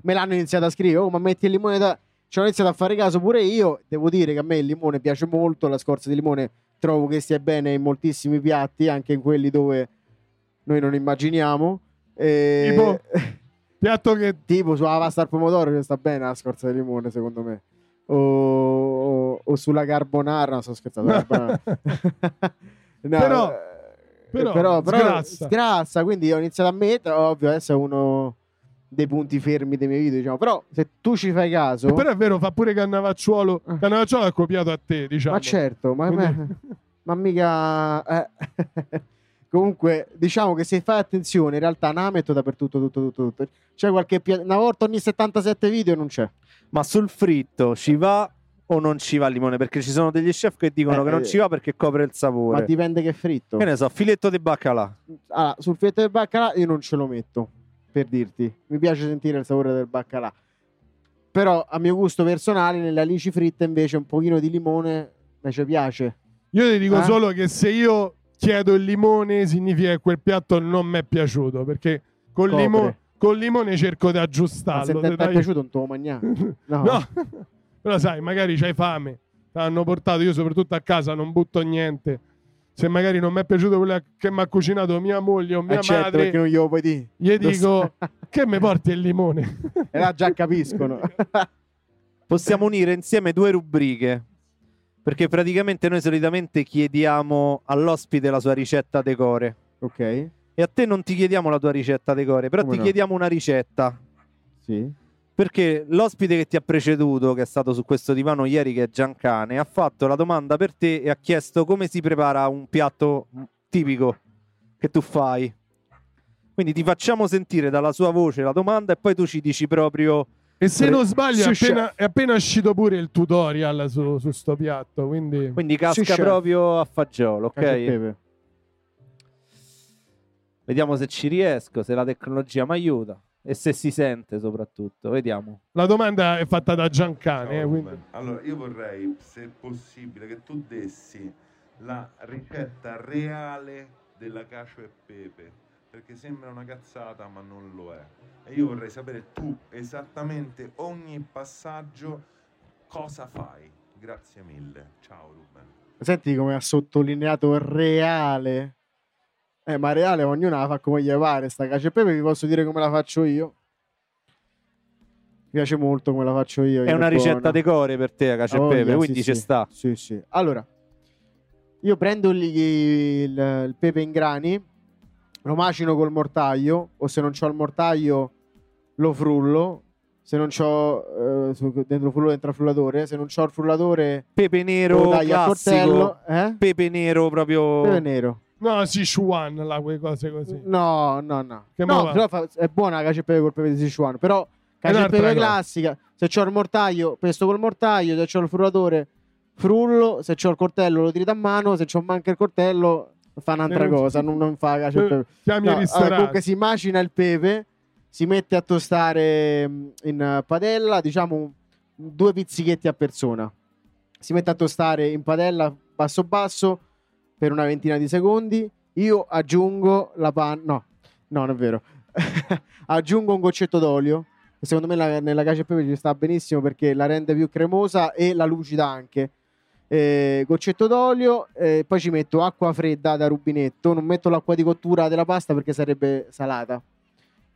Me l'hanno iniziato a scrivere, oh, ma metti il limone da... Ci ho iniziato a fare caso pure io, devo dire che a me il limone piace molto, la scorza di limone trovo che stia bene in moltissimi piatti, anche in quelli dove noi non immaginiamo. E... Tipo? piatto che tipo sulla pasta al pomodoro ci sta bene la scorza di limone secondo me o, o- sulla carbonara no sto scherzando. No, Però- eh, però però, però sgrassa. sgrassa, quindi ho iniziato a mettere ovvio adesso è uno dei punti fermi dei miei video diciamo però se tu ci fai caso Però è vero, fa pure Cannavacciuolo. Ah. Cannavacciuolo ha copiato a te, diciamo. ma certo ma, Quindi- ma- ma mica eh. comunque diciamo che se fai attenzione in realtà ne metto dappertutto tutto tutto tutto c'è qualche pia- una volta ogni 77 video non c'è Ma sul fritto ci va o non ci va il limone? Perché ci sono degli chef che dicono Eh, che non eh, ci va perché copre il ma sapore. dipende che fritto Che ne so, filetto di baccalà. Allora, sul filetto del baccalà io non ce lo metto, per dirti. Mi piace sentire il sapore del baccalà. Però a mio gusto personale, nelle alici fritte invece un pochino di limone mi ci piace. Io ti dico Ah. solo che se io chiedo il limone significa che quel piatto non mi è piaciuto perché col, Copre. Col limone cerco di Ma se aggiustarlo. ti è piaciuto non te lo mangiare. No. No, però sai, magari c'hai fame, ti hanno portato, io soprattutto a casa non butto niente. Se magari non mi è piaciuto quello che mi ha cucinato mia moglie o mia Eh, certo, madre, non glielo puoi dire. gli Lo dico che mi porti il limone. E là già capiscono. Possiamo unire insieme due rubriche. Perché praticamente noi solitamente chiediamo all'ospite la sua ricetta decore. Ok, E a te non ti chiediamo la tua ricetta decore, però Come ti no? chiediamo una ricetta. sì. Perché l'ospite che ti ha preceduto, che è stato su questo divano ieri, che è Giancane, ha fatto la domanda per te e ha chiesto come si prepara un piatto tipico che tu fai. Quindi ti facciamo sentire dalla sua voce la domanda e poi tu ci dici proprio E se non sbaglio è appena, è appena uscito pure il tutorial su, su sto piatto, quindi... Quindi casca proprio a fagiolo, ok? Cacio e pepe. Vediamo se ci riesco, se la tecnologia mi aiuta e se si sente soprattutto. Vediamo. La domanda è fatta da Giancane, eh. Allora, io vorrei, se possibile, che tu dessi la ricetta reale della cacio e pepe, perché sembra una cazzata, ma non lo è. E io vorrei sapere tu esattamente ogni passaggio cosa fai. Grazie mille. Ciao Ruben. Senti come ha sottolineato reale. Eh, ma reale ognuno la fa come gli pare. Sta cacio e pepe vi posso dire come la faccio io. Mi piace molto come la faccio io. È una ricetta buona. decore per te, cacio Ha e pepe, sì, quindi ci sì. sta. Sì, sì. Allora, io prendo il, il- il pepe in grani, lo macino col mortaio, o se non ho il mortaio lo frullo. Se non c'ho eh, dentro frullo dentro il frullatore, se non c'ho il frullatore Pepe lo nero taglio a classico. coltello, eh? Pepe nero proprio Pepe nero. No, Sichuan, là, quelle cose così. No, no, no. Che no, però fa- è buona la cacio e pepe col pepe di Sichuan, però cacio e pepe cosa. classica, se c'ho il mortaio, pesto col mortaio, se c'ho il frullatore, frullo, se c'ho il coltello lo trito a mano, se c'ho manca il coltello fa un'altra Eh, non- cosa, non, non fa cacio e Eh, pepe. Chiami No, il allora, ristorante. comunque si macina il pepe, si mette a tostare mh, in eh, padella, diciamo due pizzichetti a persona. Si mette a tostare in padella basso basso per una ventina di secondi. Io aggiungo la panna. No, no, non è vero. aggiungo un goccetto d'olio. Secondo me la- nella cacio e pepe ci sta benissimo perché la rende più cremosa e la lucida anche. Eh, goccetto d'olio, eh, poi ci metto acqua fredda da rubinetto. Non metto l'acqua di cottura della pasta perché sarebbe salata.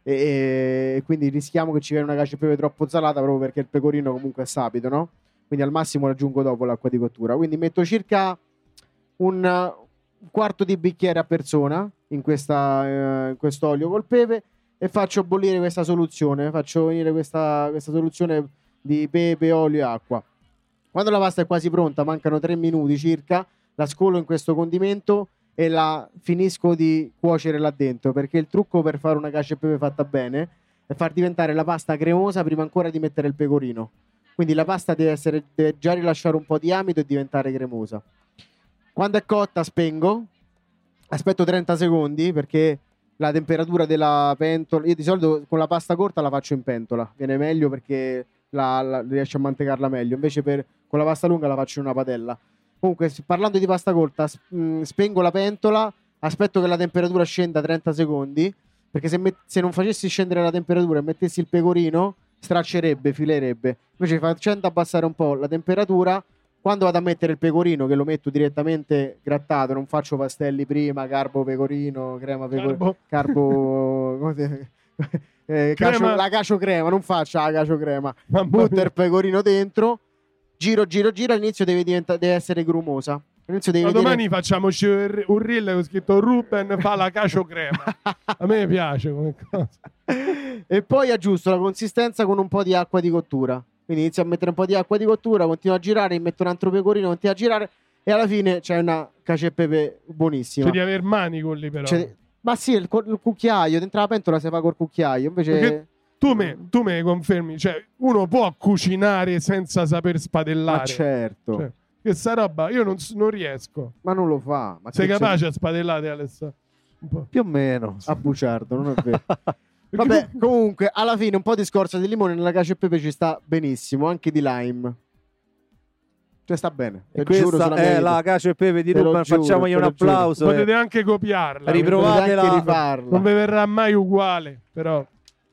E, e quindi rischiamo che ci viene una cacio e pepe troppo salata proprio perché il pecorino comunque è sapido, no? Quindi al massimo raggiungo dopo l'acqua di cottura. Quindi metto circa un quarto di bicchiere a persona in, questa, eh, quest'olio col pepe e faccio bollire questa soluzione. Faccio venire questa, questa soluzione di pepe, olio e acqua. Quando la pasta è quasi pronta, mancano 3 minuti circa, la scolo in questo condimento e la finisco di cuocere là dentro perché il trucco per fare una cacio e pepe fatta bene è far diventare la pasta cremosa prima ancora di mettere il pecorino. Quindi la pasta deve, essere, deve già rilasciare un po' di amido e diventare cremosa. Quando è cotta spengo, aspetto 30 secondi perché la temperatura della pentola, io di solito con la pasta corta la faccio in pentola, viene meglio perché la, la- riesce a mantecarla meglio, invece per, con la pasta lunga la faccio in una padella. Comunque, parlando di pasta corta, mh, spengo la pentola, aspetto che la temperatura scenda 30 secondi, perché se, met- se non facessi scendere la temperatura e mettessi il pecorino, straccerebbe, filerebbe. Invece facendo abbassare un po' la temperatura, quando vado a mettere il pecorino, che lo metto direttamente grattato, non faccio pastelli prima, carbo pecorino, crema pecorino, Carbo. eh, cacio- la cacio crema, non faccio la cacio crema mia. il pecorino dentro, giro, giro, giro. All'inizio deve, diventa- deve essere grumosa. All'inizio deve Ma vedere- domani facciamoci un un reel con scritto Ruben fa la cacio crema. A me piace come cosa. e poi aggiusto la consistenza con un po' di acqua di cottura. Quindi inizio a mettere un po' di acqua di cottura, continuo a girare, metto un altro pecorino, continuo a girare e alla fine c'è una cacio e pepe buonissima. C'è di aver mani con lì però. C'è- ma sì, il, il cucchiaio, dentro la pentola si fa col cucchiaio, invece Perché Tu me, tu me confermi, cioè uno può cucinare senza saper spadellare. ma certo, Cioè, questa roba io non, non riesco. ma non lo fa. Ma Sei che c'è- capace a spadellare Alessandro? Più o meno. a buciardo, non è vero. Vabbè, comunque, alla fine un po' di scorza di limone nella cacio e pepe ci sta benissimo, anche di lime. Cioè sta bene. E giuro, questa sulla mia è la cacio e pepe di Ruben. giuro, Facciamogli un lo giuro. applauso. eh. Potete anche copiarla. Riprovate. Potete anche rifarla. Non vi verrà mai uguale, però.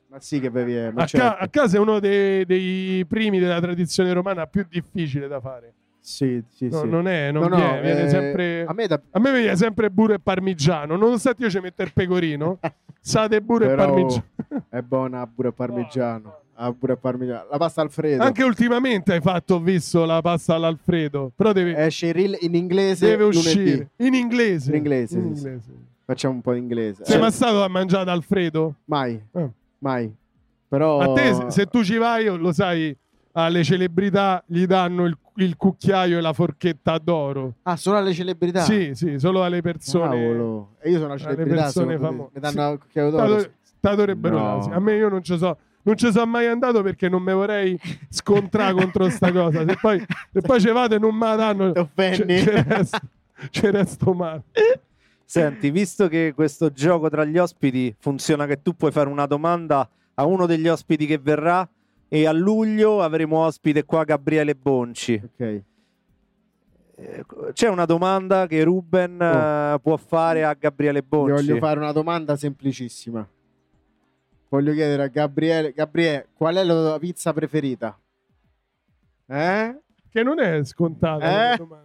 Ma sì che bevi è, ma A, certo. ca- a casa è uno dei, dei primi della tradizione romana più difficile da fare. Sì, sì, No, sì. Non è, non No, no, viene, viene eh, sempre... A me da... A me viene sempre burro e parmigiano, nonostante io ci metta il pecorino, sate burro e parmigiano. è buona pure parmigiano. a pure la pasta Alfredo. Anche ultimamente hai fatto, ho visto la pasta all'Alfredo. Però deve, Esce in inglese deve lunedì. uscire in inglese. In inglese, In sì, sì. inglese. Facciamo un po' di inglese. Sei Eh, mai stato a mangiare Alfredo? Mai, Eh. mai. Però A te, se- se tu ci vai, lo sai, alle celebrità gli danno il, il cucchiaio e la forchetta d'oro. Ah, solo alle celebrità. Sì, sì, solo alle persone. Cavolo. E io sono una celebrità, persone famose. Mi danno il cucchiaio d'oro. Sta dovrebbero No. A me io non ci so. Non ci sono mai andato perché non mi vorrei scontrare contro sta cosa. Se poi, se poi ci vado e non me la danno, Ti offendi? ci- resto, resto male. Senti, visto che questo gioco tra gli ospiti funziona che tu puoi fare una domanda a uno degli ospiti che verrà e a luglio avremo ospite qua Gabriele Bonci. Ok. Eh, C'è una domanda che Ruben eh, può fare a Gabriele Gli Bonci. voglio fare una domanda semplicissima. Voglio chiedere a Gabriele, Gabriele, qual è la tua pizza preferita? Eh? Che non è scontata Eh? la domanda.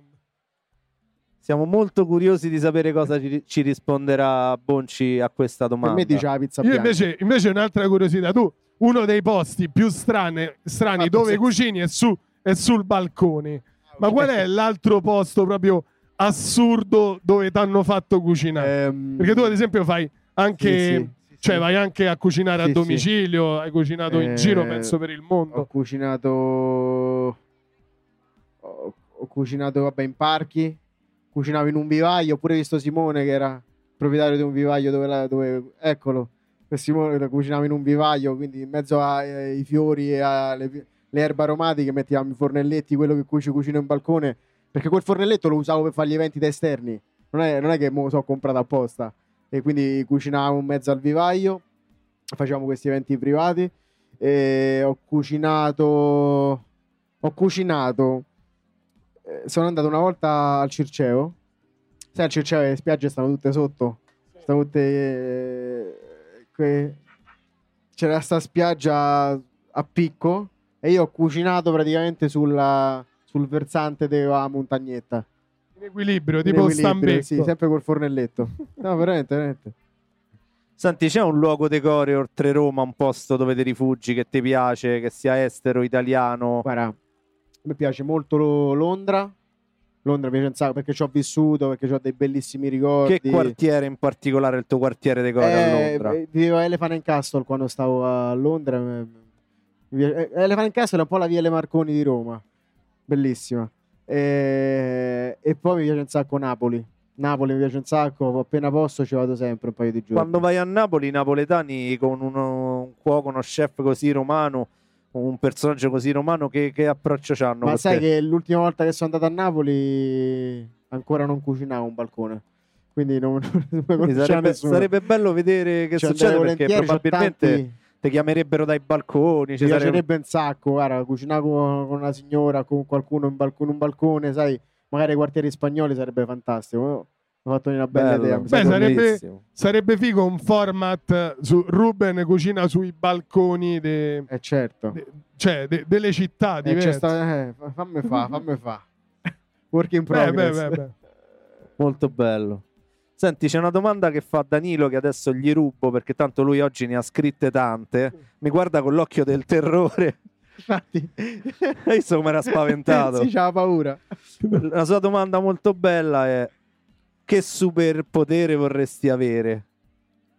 Siamo molto curiosi di sapere cosa ci, ci risponderà Bonci a questa Per domanda. me dice la pizza Io bianca. invece, invece un'altra curiosità. Tu, uno dei posti più strane, strani Ah, dove sì. cucini è, su, è sul balcone. Ma qual è l'altro posto proprio assurdo dove ti hanno fatto cucinare? Ehm, Perché tu, ad esempio, fai anche. sì, sì, Cioè, sì. vai anche a cucinare a domicilio, hai cucinato in Eh, giro, penso, per il mondo. Ho cucinato. Ho, ho cucinato, vabbè, in parchi. Cucinavo in un vivaio. Ho pure visto Simone, che era proprietario di un vivaio dove. la- dove eccolo. Quel Simone cucinava in un vivaio. Quindi in mezzo ai fiori e alle le erbe aromatiche mettiamo i fornelletti, quello che cuci cucino in balcone. Perché quel fornelletto lo usavo per fare gli eventi da esterni. Non è, non è che me lo so comprato apposta. E quindi cucinavo in mezzo al vivaio. Facevamo questi eventi privati. E ho cucinato. Ho cucinato. eh, Sono andato una volta al Circeo. Sai, al Circeo le spiagge stanno tutte sotto. Stanno tutte. eh, que- C'era sta spiaggia a picco. E io ho cucinato praticamente sulla- sul versante della montagnetta. In equilibrio, tipo equilibrio, Stambecco. Sì, sempre col fornelletto. No, veramente, veramente. Senti, c'è un luogo decore oltre Roma, un posto dove ti rifugi, che ti piace, che sia estero, italiano? Guarda, a me piace molto lo- Londra. Londra mi piace un sacco perché ci ho vissuto, perché ho dei bellissimi ricordi. Che quartiere in particolare il tuo quartiere decore a Eh, Londra? eh, vivevo a Elephant and Castle quando stavo a Londra. eh, eh, Elephant and Castle è un po' la via Le Marconi di Roma. Bellissima. Eh, e poi mi piace un sacco Napoli. Napoli mi piace un sacco, appena posso ci vado sempre un paio di giorni. Quando vai a Napoli, i napoletani con uno, un cuoco, uno chef così romano, un personaggio così romano, che, che approccio c'hanno? Ma sai te? che l'ultima volta che sono andato a Napoli ancora non cucinavo un balcone. Quindi non, non sarebbe, sarebbe bello vedere che Ci succede perché probabilmente ti chiamerebbero dai balconi. Ci sarebbe- piacerebbe un sacco, guarda, cucinare con, con una signora, con qualcuno in, balco- in un balcone, sai, magari quartieri spagnoli sarebbe fantastico. Mi ha fatto una bella Bello. idea. Beh, sarebbe-. Sarebbe figo un format su Ruben cucina sui balconi, de- Eh certo. de- cioè de- delle città Eh, diverse. sta- eh, fa- fammi fa, fammi fa. Work in Beh, beh, progress. beh, beh. Molto bello. Senti, c'è una domanda che fa Danilo che adesso gli rubo perché tanto lui oggi ne ha scritte tante. Mi guarda con l'occhio del terrore. Infatti, E io so, mi era spaventato. sì, c'ha paura. La sua domanda molto bella è: Che superpotere vorresti avere?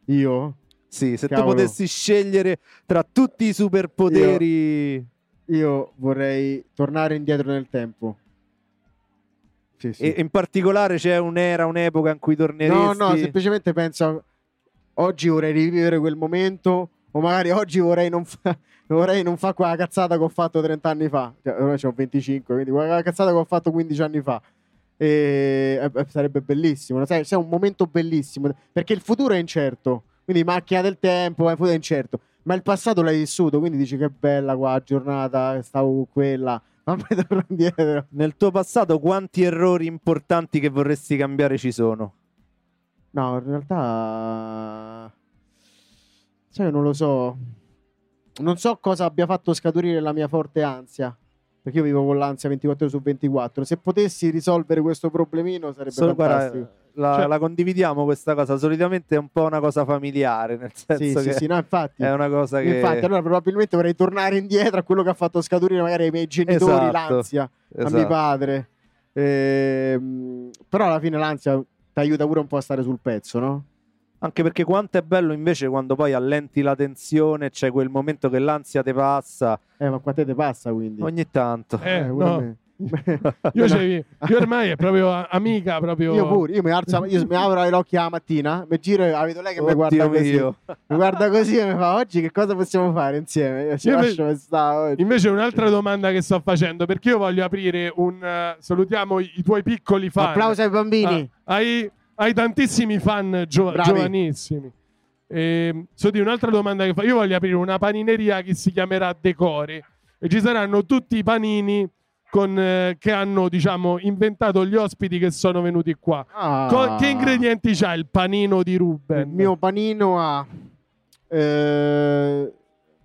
Io? Sì, se Cavolo. tu potessi scegliere tra tutti i superpoteri. Io vorrei tornare indietro nel tempo. Sì, sì. E in particolare c'è un'era, un'epoca in cui torneresti. No, no, semplicemente penso oggi vorrei rivivere quel momento o magari oggi vorrei non fare vorrei non fare quella cazzata che ho fatto 30 anni fa. Cioè, ora ho 25, quindi quella cazzata che ho fatto 15 anni fa. E eh, sarebbe bellissimo, sai, c'è un momento bellissimo perché il futuro è incerto. Quindi macchina del tempo, eh, è incerto. Ma il passato l'hai vissuto, quindi dici che bella qua giornata, stavo con quella. Fammi tornare indietro. Nel tuo passato quanti errori importanti che vorresti cambiare ci sono? No, in realtà. Sai, non lo so. Non so cosa abbia fatto scaturire la mia forte ansia. Perché io vivo con l'ansia 24 ore su 24. Se potessi risolvere questo problemino sarebbe Solo, guarda, fantastico. la, Cioè- la condividiamo questa cosa. Solitamente è un po' una cosa familiare, nel senso Sì, che sì, sì, no, infatti. è una cosa che... Infatti, allora probabilmente vorrei tornare indietro a quello che ha fatto scaturire magari ai miei genitori Esatto, l'ansia, a esatto. mio padre. Ehm, però alla fine l'ansia ti aiuta pure un po' a stare sul pezzo, no? Anche perché quanto è bello invece quando poi allenti la tensione, c'è quel momento che l'ansia ti passa Eh, ma qua te te passa quindi. ogni tanto. Eh, a no. me. Io, c'avevi- io ormai è proprio amica, proprio... Io pure, io mi alzo, io mi apro gli occhi la mattina, mi giro e la vedo lei che mi guarda Oddio così. mio. Mi guarda così e mi fa oggi che cosa possiamo fare insieme? Io ci Io lascio stare oggi. Invece un'altra domanda che sto facendo, perché io voglio aprire un... eh, salutiamo i, i tuoi piccoli fan. Applauso ai bambini. Ah, hai, hai tantissimi fan gio- giovanissimi. Ehm, so di un'altra domanda che fa. Io voglio aprire una panineria che si chiamerà Decore e ci saranno tutti i panini con, eh, che hanno diciamo inventato gli ospiti che sono venuti qua. Ah. Co- che ingredienti c'ha il panino di Ruben? Il mio panino ha eh,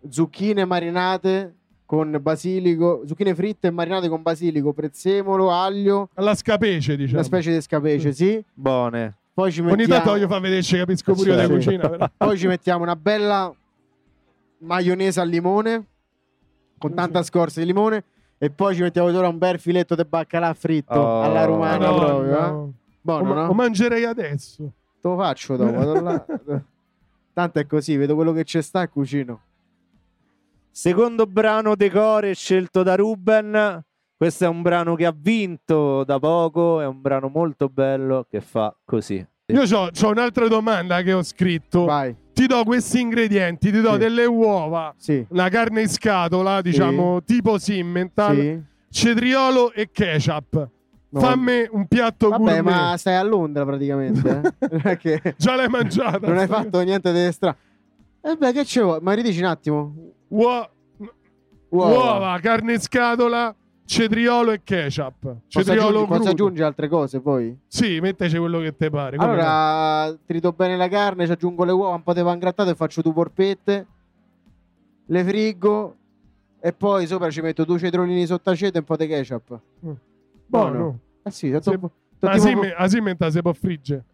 zucchine marinate con basilico, zucchine fritte e marinate con basilico, prezzemolo, aglio, alla scapece, diciamo. una specie di scapece, sì. Buone. Poi ci Ogni mettiamo, tanto voglio far vedere se capisco pure io Sì, sì. cucina. Però. poi ci mettiamo una bella maionese al limone con tanta scorza di limone e poi ci mettiamo sopra un bel filetto di baccalà fritto Oh, alla romana Madonna. proprio, eh. Lo, Buono, ma- no? lo mangerei adesso. Te lo faccio dopo. Tanto è così, vedo quello che c'è sta e cucino. Secondo brano decore scelto da Ruben. Questo è un brano che ha vinto da poco, è un brano molto bello che fa così. Io ho un'altra domanda che ho scritto. Vai, Ti do questi ingredienti, ti do Sì. delle uova, sì. una carne in scatola, diciamo tipo Simmental, sì. cetriolo e ketchup. No. Fammi un piatto Vabbè, gourmet. ma stai a Londra praticamente. eh? Già l'hai mangiata. non hai fatto niente di strano. E beh, che c'è? Ma ridici un attimo. Uo- Uova. Uova, carne in scatola, cetriolo e ketchup. Cetriolo aggiungi, posso crudo. aggiungere altre cose poi? Sì, metteci quello che ti pare. come no? Allora, trito bene la carne, ci aggiungo le uova, un po' di pan grattato e faccio due porpette. Le friggo e poi sopra ci metto due cetriolini sottaceto e un po' di ketchup. Buono. Eh sì, troppo- Ma tipo- Simmental si può friggere.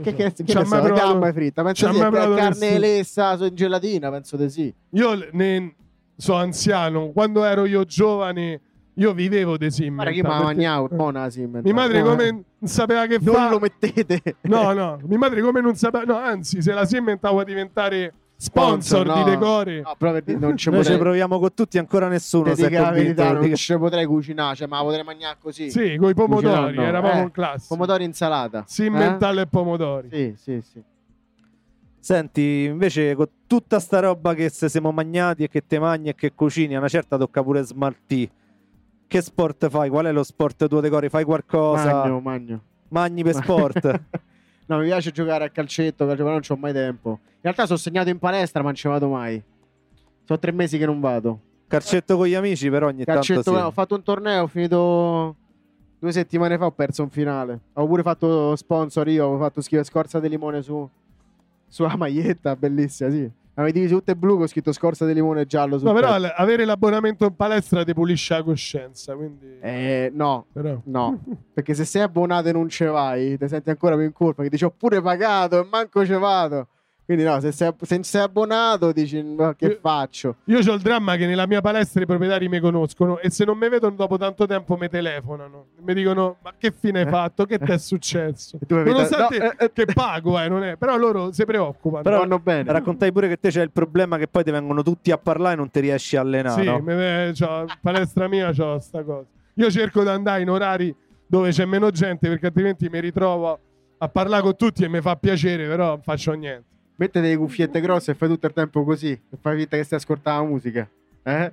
Che, che, che ne so, provato- gamba è fritta? Penso ha sì, carne lessa in gelatina, penso di sì. Io ne so anziano, quando ero io giovane, io vivevo dei Simmental. Guarda che mangiavo, buona sì. Mia madre come non sapeva che Non fa. lo mettete. No, no, mia madre come non sapeva, no, anzi, se la vuole diventare sponsor, no. di decore. No, però per dire, non ci potrei... proviamo con tutti, ancora nessuno dico la verità, non Dica- ci potrei cucinare, cioè, ma la potrei mangiare così. Sì, con i pomodori, no. era proprio Eh, un classico. Pomodoro insalata. Simmental e pomodori. Eh? Sì, sì, sì. Senti, invece con tutta sta roba che se siamo magnati e che te mangi e che cucini, a una certa tocca pure smaltì. Che sport fai? Qual è lo sport tuo decore? Fai qualcosa? Magno, magno. Magni per sport? no, mi piace giocare a calcetto, calcio, però non c'ho mai tempo. In realtà sono segnato in palestra, ma non ci vado mai. Sono tre mesi che non vado. Calcetto con gli amici, però ogni Calcetto, tanto sì. ho fatto un torneo, ho finito due settimane fa, ho perso un finale. Ho pure fatto sponsor io, ho fatto scrivere scorza di limone su sulla maglietta, bellissima, sì. Avevo diviso tutte blu con scritto scorza di limone giallo sul No, però petto. avere l'abbonamento in palestra ti pulisce la coscienza, quindi... Eh, no, Però... no. Perché se sei abbonato e non ce vai, ti senti ancora più in colpa. Che dici, ho pure pagato e manco ce vado. Quindi no, se sei, se sei abbonato dici, "Ma che Io- faccio? Io ho il dramma che nella mia palestra i proprietari mi conoscono e se non mi vedono dopo tanto tempo mi telefonano. Mi dicono: Ma che fine hai fatto? Che ti è successo? Nonostante no, eh, eh. che pago, eh, non è. Però loro si preoccupano. Però- Vanno bene. Raccontai pure che te c'è il problema che poi ti vengono tutti a parlare e non ti riesci a allenare. sì, no? me c'ho- palestra mia c'ho sta cosa. Io cerco di andare in orari dove c'è meno gente perché altrimenti mi ritrovo a parlare con tutti e mi fa piacere, però non faccio niente. Mettete le cuffiette grosse e fai tutto il tempo così. E fai finta che stai ascoltando la musica. Eh?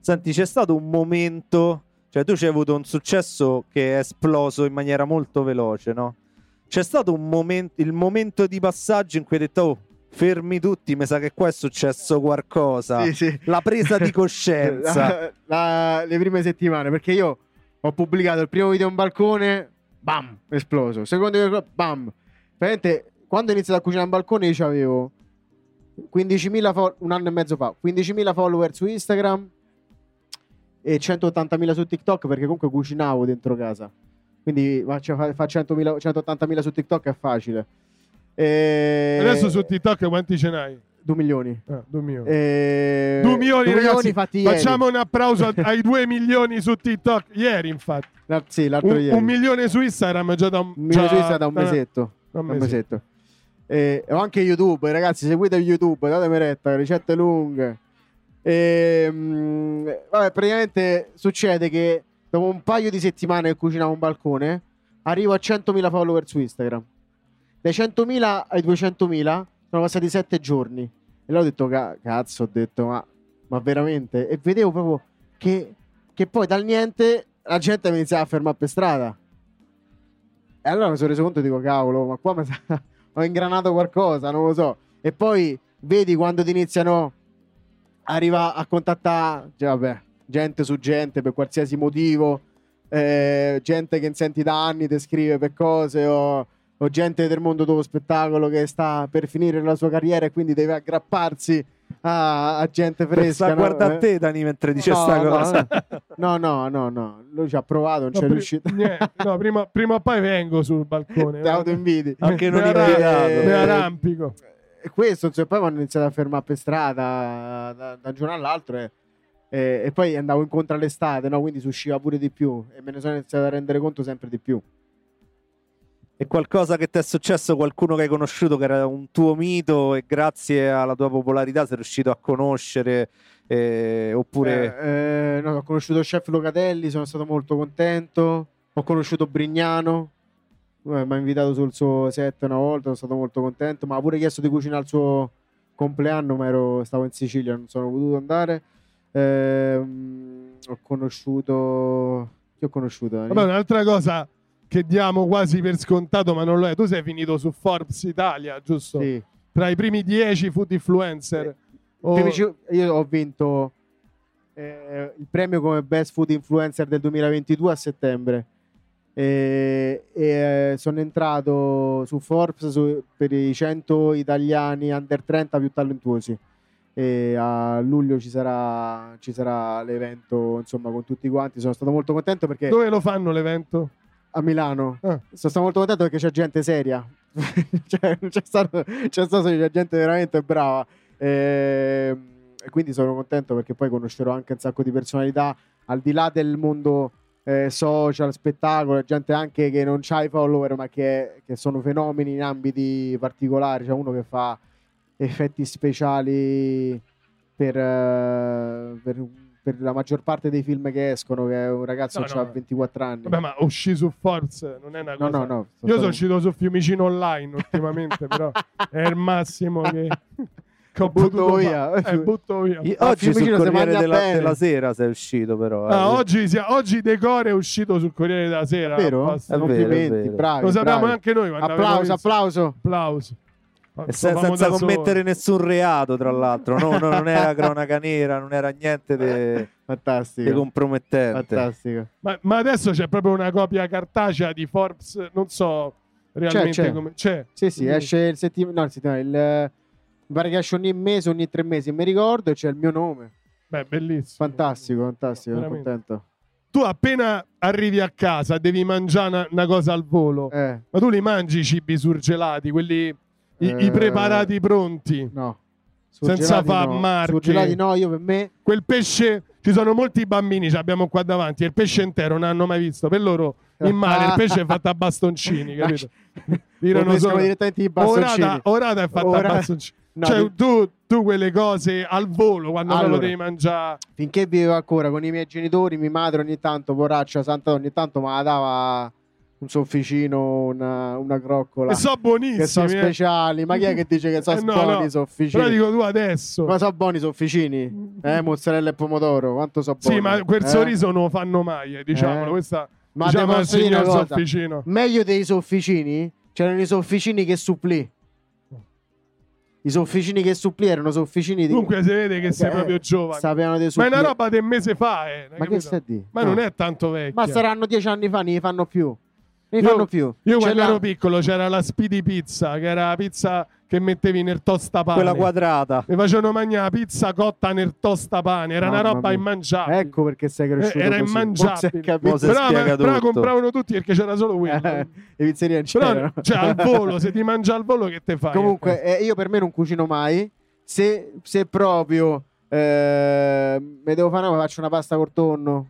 Senti, c'è stato un momento, cioè tu c'hai avuto un successo che è esploso in maniera molto veloce, no? C'è stato un momento, il momento di passaggio in cui hai detto, oh, fermi tutti, mi sa che qua è successo qualcosa. Sì, sì. La presa di coscienza. La- la- le prime settimane, perché io ho pubblicato il primo video in balcone, bam, esploso. Secondo video, bam. Veramente, quando ho iniziato a cucinare in balcone io avevo 15.000 fo- un anno e mezzo fa, 15.000 follower su Instagram e 180.000 su TikTok perché comunque cucinavo dentro casa. Quindi faccio- fa, fa 100.000 180.000 su TikTok è facile. E... Adesso su TikTok quanti ce n'hai? 2 milioni. Ah, due milioni. E... Due milioni, due ragazzi. fatti ieri. Facciamo un applauso ai due milioni su TikTok. Ieri, infatti. La- sì, l'altro Un, ieri. un milione su Instagram già da un, già- su da un mesetto. da un Da un mesetto. E, o anche YouTube, ragazzi, seguite YouTube, datemi retta, ricette lunghe. E, mm, vabbè, praticamente succede che dopo un paio di settimane che cucinavo un balcone, arrivo a 100.000 follower su Instagram. Dai 100.000 ai 200.000 sono passati 7 giorni. E allora ho detto, "Ca- cazzo, ho detto, ma, ma veramente? E vedevo proprio che, che poi dal niente la gente mi iniziava a fermare per strada. E allora mi sono reso conto e dico, cavolo, ma qua mi sa- ho ingranato qualcosa, non lo so. E poi vedi quando ti iniziano a arrivare a contattare, cioè, vabbè, gente su gente per qualsiasi motivo, eh, gente che senti da anni ti scrive per cose o, o gente del mondo dello spettacolo che sta per finire la sua carriera e quindi deve aggrapparsi a, a gente fresca. no? guarda a Eh. te Dani mentre dice No, sta no, cosa. No, no, no, no, lui ci ha provato, non No, c'è pri- riuscito. niente, no, prima, prima o poi vengo sul balcone. Ti autoinvidi. Anche non invitato. Eh, Me la rampico. E questo, insomma, poi mi hanno iniziato a fermare per strada da, da un giorno all'altro e, e- e poi andavo incontro all'estate, no? quindi si usciva pure di più e me ne sono iniziato a rendere conto sempre di più. È qualcosa che ti è successo, qualcuno che hai conosciuto che era un tuo mito e grazie alla tua popolarità sei riuscito a conoscere eh, oppure Eh, eh, no, ho conosciuto chef Locatelli, sono stato molto contento. Ho conosciuto Brignano, eh, mi ha invitato sul suo set una volta, sono stato molto contento. Ma ha pure chiesto di cucinare il suo compleanno, ma ero, stavo in Sicilia, non sono potuto andare. Ehm, ho conosciuto. Chi ho conosciuto? Vabbè, un'altra cosa che diamo quasi per scontato, ma non lo è. Tu sei finito su Forbes Italia, giusto? Sì. Tra i primi 10 food influencer. O- Primi ci- Io ho vinto eh, il premio come Best Food Influencer del 2022 a settembre. E, e, eh, sono entrato su Forbes su- per i 100 italiani under 30 più talentuosi. E a luglio ci sarà, ci sarà l'evento insomma con tutti quanti. Sono stato molto contento perché Dove lo fanno l'evento? A Milano Ah. sono stato molto contento perché c'è gente seria. cioè, c'è stato, c'è stato c'è gente veramente brava. Ehm, E quindi sono contento perché poi conoscerò anche un sacco di personalità al di là del mondo eh, social, spettacolo, gente anche che non ha i follower ma che, che sono fenomeni in ambiti particolari. C'è uno che fa effetti speciali per, eh, per, per la maggior parte dei film che escono, che è un ragazzo No, che no. ha 24 anni. Vabbè, ma uscì su Forbes non è una No, cosa. no, no. Io sono uscito su Fiumicino Online ultimamente, però è il massimo che, che ho Butto via. fare. Eh, butto via. Io- oggi sul Corriere della, della Sera sei uscito però. Ah, eh. oggi, sia- oggi Decore è uscito sul Corriere della Sera. Vero? Basta. È vero, Complimenti, è vero. bravi. Lo sappiamo bravi. anche noi. Applauso, applauso. Applauso. E se- senza commettere nessun reato, tra l'altro. No, no, non era cronaca nera, non era niente di Fantastico. compromettente. Fantastico. Ma, ma adesso c'è proprio una copia cartacea di Forbes, non so realmente c'è. come... C'è. Sì, sì, Quindi- esce il settimana. No, il settimana. Pare che esce ogni mese, ogni tre mesi. Mi ricordo e c'è il mio nome. Beh, bellissimo. Fantastico, fantastico. Sono contento. Tu appena arrivi a casa devi mangiare una, una cosa al volo. Eh, Ma tu li mangi i cibi surgelati, quelli i, i Eh, preparati pronti? no. Senza Surgelati fa no. marche. No, io per me. Quel pesce, ci sono molti bambini, ce l'abbiamo qua davanti, e il pesce intero non hanno mai visto. Per loro in mare il pesce è fatto a bastoncini, capito? Pescano solo- direttamente i bastoncini. Orata, orata è fatta Ora- a bastoncini. No, cioè, di- tu, tu quelle cose al volo, quando non lo Allora. devi mangiare... finché vivevo ancora con i miei genitori, mia madre ogni tanto, poraccia, santa ogni tanto mi dava un sofficino, una, una croccola. E so buonissimi. che sono eh. speciali. Ma chi è che dice che sono Eh, no, buoni no. i sofficini? Però dico tu adesso. Ma sono buoni i sofficini? Eh, mozzarella e pomodoro, quanto so buoni? Sì, ma quel Eh? sorriso non lo fanno mai, eh, diciamolo. Eh. Questa, Ma diciamo al signor? Sofficino. Meglio dei sofficini? C'erano i sofficini che supplì. I sofficini che supplì erano sofficini di... Comunque si vede che sei Eh, proprio giovane. Sapevano dei Ma è supplì. una roba del mese fa, eh. Ma che capito? stai a dire? Ma No. non è tanto vecchio. Ma saranno dieci anni fa, ne fanno più. Ne Io- fanno più. Io quando la- ero piccolo c'era la Speedy Pizza, che era la pizza che mettevi nel tostapane. Quella quadrata. Mi facevano mangiare la pizza cotta nel tostapane, era una Mamma roba mia. immangiabile. Ecco perché sei cresciuto Eh, era così. immangiabile. Però, però tutto. compravano tutti perché c'era solo quello. Eh, le pizzerie non Però, c'erano. cioè, al volo, se ti mangia al volo, che te fai? Comunque, eh, io per me non cucino mai. Se, se proprio eh, mi devo fare, una- faccio una pasta col tonno.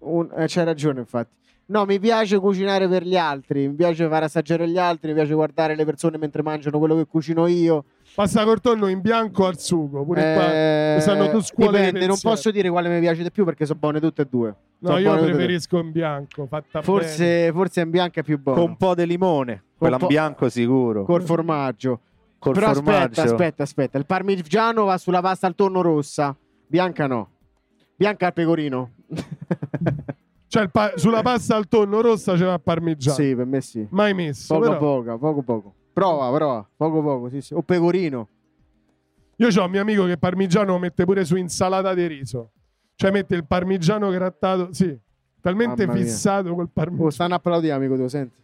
Un- eh, c'hai ragione, infatti. No, mi piace cucinare per gli altri. Mi piace far assaggiare gli altri. Mi piace guardare le persone mentre mangiano quello che cucino io. Pasta col tonno in bianco al sugo. Pure qua. Eh, ci stanno due scuole di dipende, non pensiero. posso dire quale mi piace di più perché sono buone tutte e due. No, Sono io preferisco in bianco, fatta bene. Forse, forse in bianco è più buono. Con un po' di limone. Quella in bianco sicuro. Col formaggio. Col Però formaggio. aspetta, aspetta, aspetta. Il parmigiano va sulla pasta al tonno rossa. Bianca no. Bianca al pecorino. Cioè, il pa- sulla pasta al tonno rossa c'era il parmigiano. sì, per me sì. Mai messo. Poco però. poco, poco poco. Prova, prova. Poco poco, sì, sì. O pecorino. Io ho un mio amico che parmigiano lo mette pure su insalata di riso. Cioè mette il parmigiano grattato, sì, talmente Mamma mia. fissato col Oh, parmigiano. stanno applaudendo, amico, tu senti.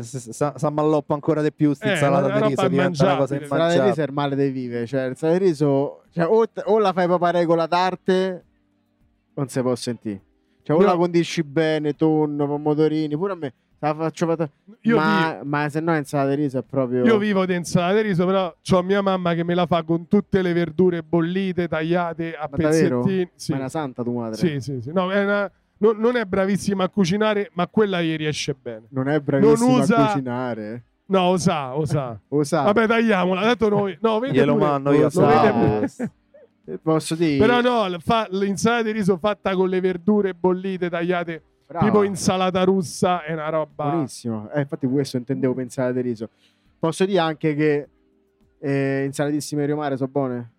S'ammalloppa ancora di più sta Eh, insalata di riso diventa una cosa immangiabile. Salata di riso è il male dei vive. Cioè, il salata di riso... Cioè, o, o la fai proprio a regola d'arte, non si può sentire. Cioè, o Io- la condisci bene, tonno, pomodorini. Pure a me. La faccio fata- Io, ma, ma se no insalata di riso è proprio... io vivo di insalata di riso, però ho mia mamma che me la fa con tutte le verdure bollite, tagliate a Ma pezzettini. Sì. Ma è una santa tua madre. sì, sì, sì. No, è una- non, non è bravissima a cucinare, ma quella gli riesce bene. Non è bravissima Non usa- a cucinare. No, o sa, o sa. Lo sa. Vabbè, tagliamola. Tanto noi, no, vede Glielo pure- mando io Lo sapere. Eh, Posso dire... Però no, fa- l'insalata di riso fatta con le verdure bollite, tagliate Brava. tipo insalata russa, è una roba. Buonissimo. Eh, infatti questo intendevo pensare di riso. Posso dire anche che eh, insalatissime Rio Mare sono buone?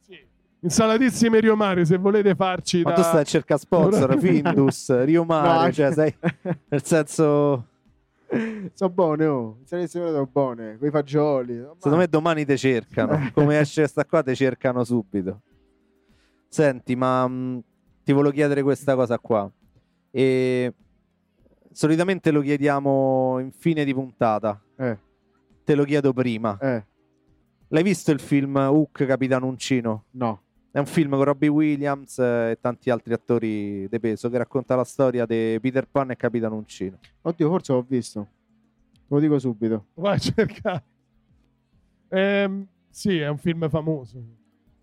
Sì. Insalatissime Rio Mare, se volete farci Ma da... tu stai a cercare sponsor, Findus, Rio Mare, No, cioè sei nel senso sono buone, oh. Insalatissime sono buone. Con i fagioli. secondo me domani te cercano, come esce sta qua te cercano subito. Senti, ma mh, ti volevo chiedere questa cosa qua. E solitamente lo chiediamo in fine di puntata. Eh, Te lo chiedo prima. eh, L'hai visto il film Hook Capitano Uncino? no. È un film con Robbie Williams eh, e tanti altri attori di peso che racconta la storia di Peter Pan e Capitano Uncino. Oddio, forse l'ho visto. Te lo dico subito. Vai a cercare. Ehm, sì, è un film famoso.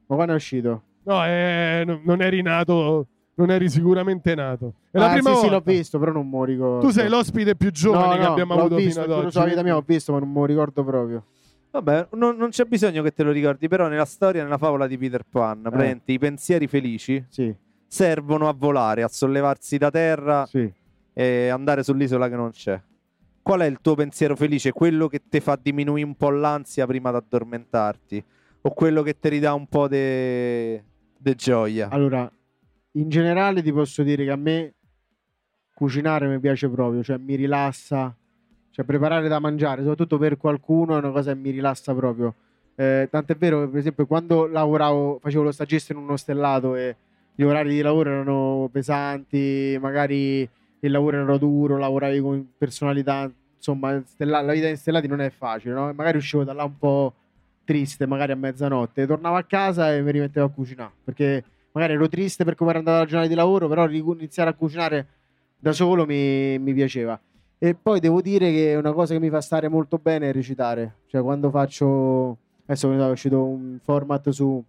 Ma quando è uscito? No, è- no, non eri nato, non eri sicuramente nato. È la ah, prima sì, sì, volta. l'ho visto, però non lo ricordo. Tu sei l'ospite più giovane no, che no, abbiamo l'ho avuto visto, fino ad oggi. vita mia ho visto, ma non lo ricordo proprio. Vabbè, non, non c'è bisogno che te lo ricordi, però nella storia, nella favola di Peter Pan, praticamente i pensieri felici Sì, servono a volare, a sollevarsi da terra sì. e andare sull'isola che non c'è. Qual è il tuo pensiero felice? Quello che ti fa diminuire un po' l'ansia prima di addormentarti? O quello che ti ridà un po' di gioia? Allora, in generale ti posso dire che a me cucinare mi piace proprio, cioè mi rilassa, cioè preparare da mangiare, soprattutto per qualcuno è una cosa che mi rilassa proprio. Eh, tant'è vero che per esempio quando lavoravo, facevo lo stagista in uno stellato e gli orari di lavoro erano pesanti, magari il lavoro era duro, lavoravi con personalità, insomma, stella- la vita in stellati non è facile, no? Magari uscivo da là un po' triste, magari a mezzanotte, tornavo a casa e mi rimettevo a cucinare, perché magari ero triste per come era andata la giornata di lavoro, però iniziare a cucinare da solo mi, mi piaceva. E poi devo dire che una cosa che mi fa stare molto bene è recitare, cioè quando faccio, adesso è uscito un format su,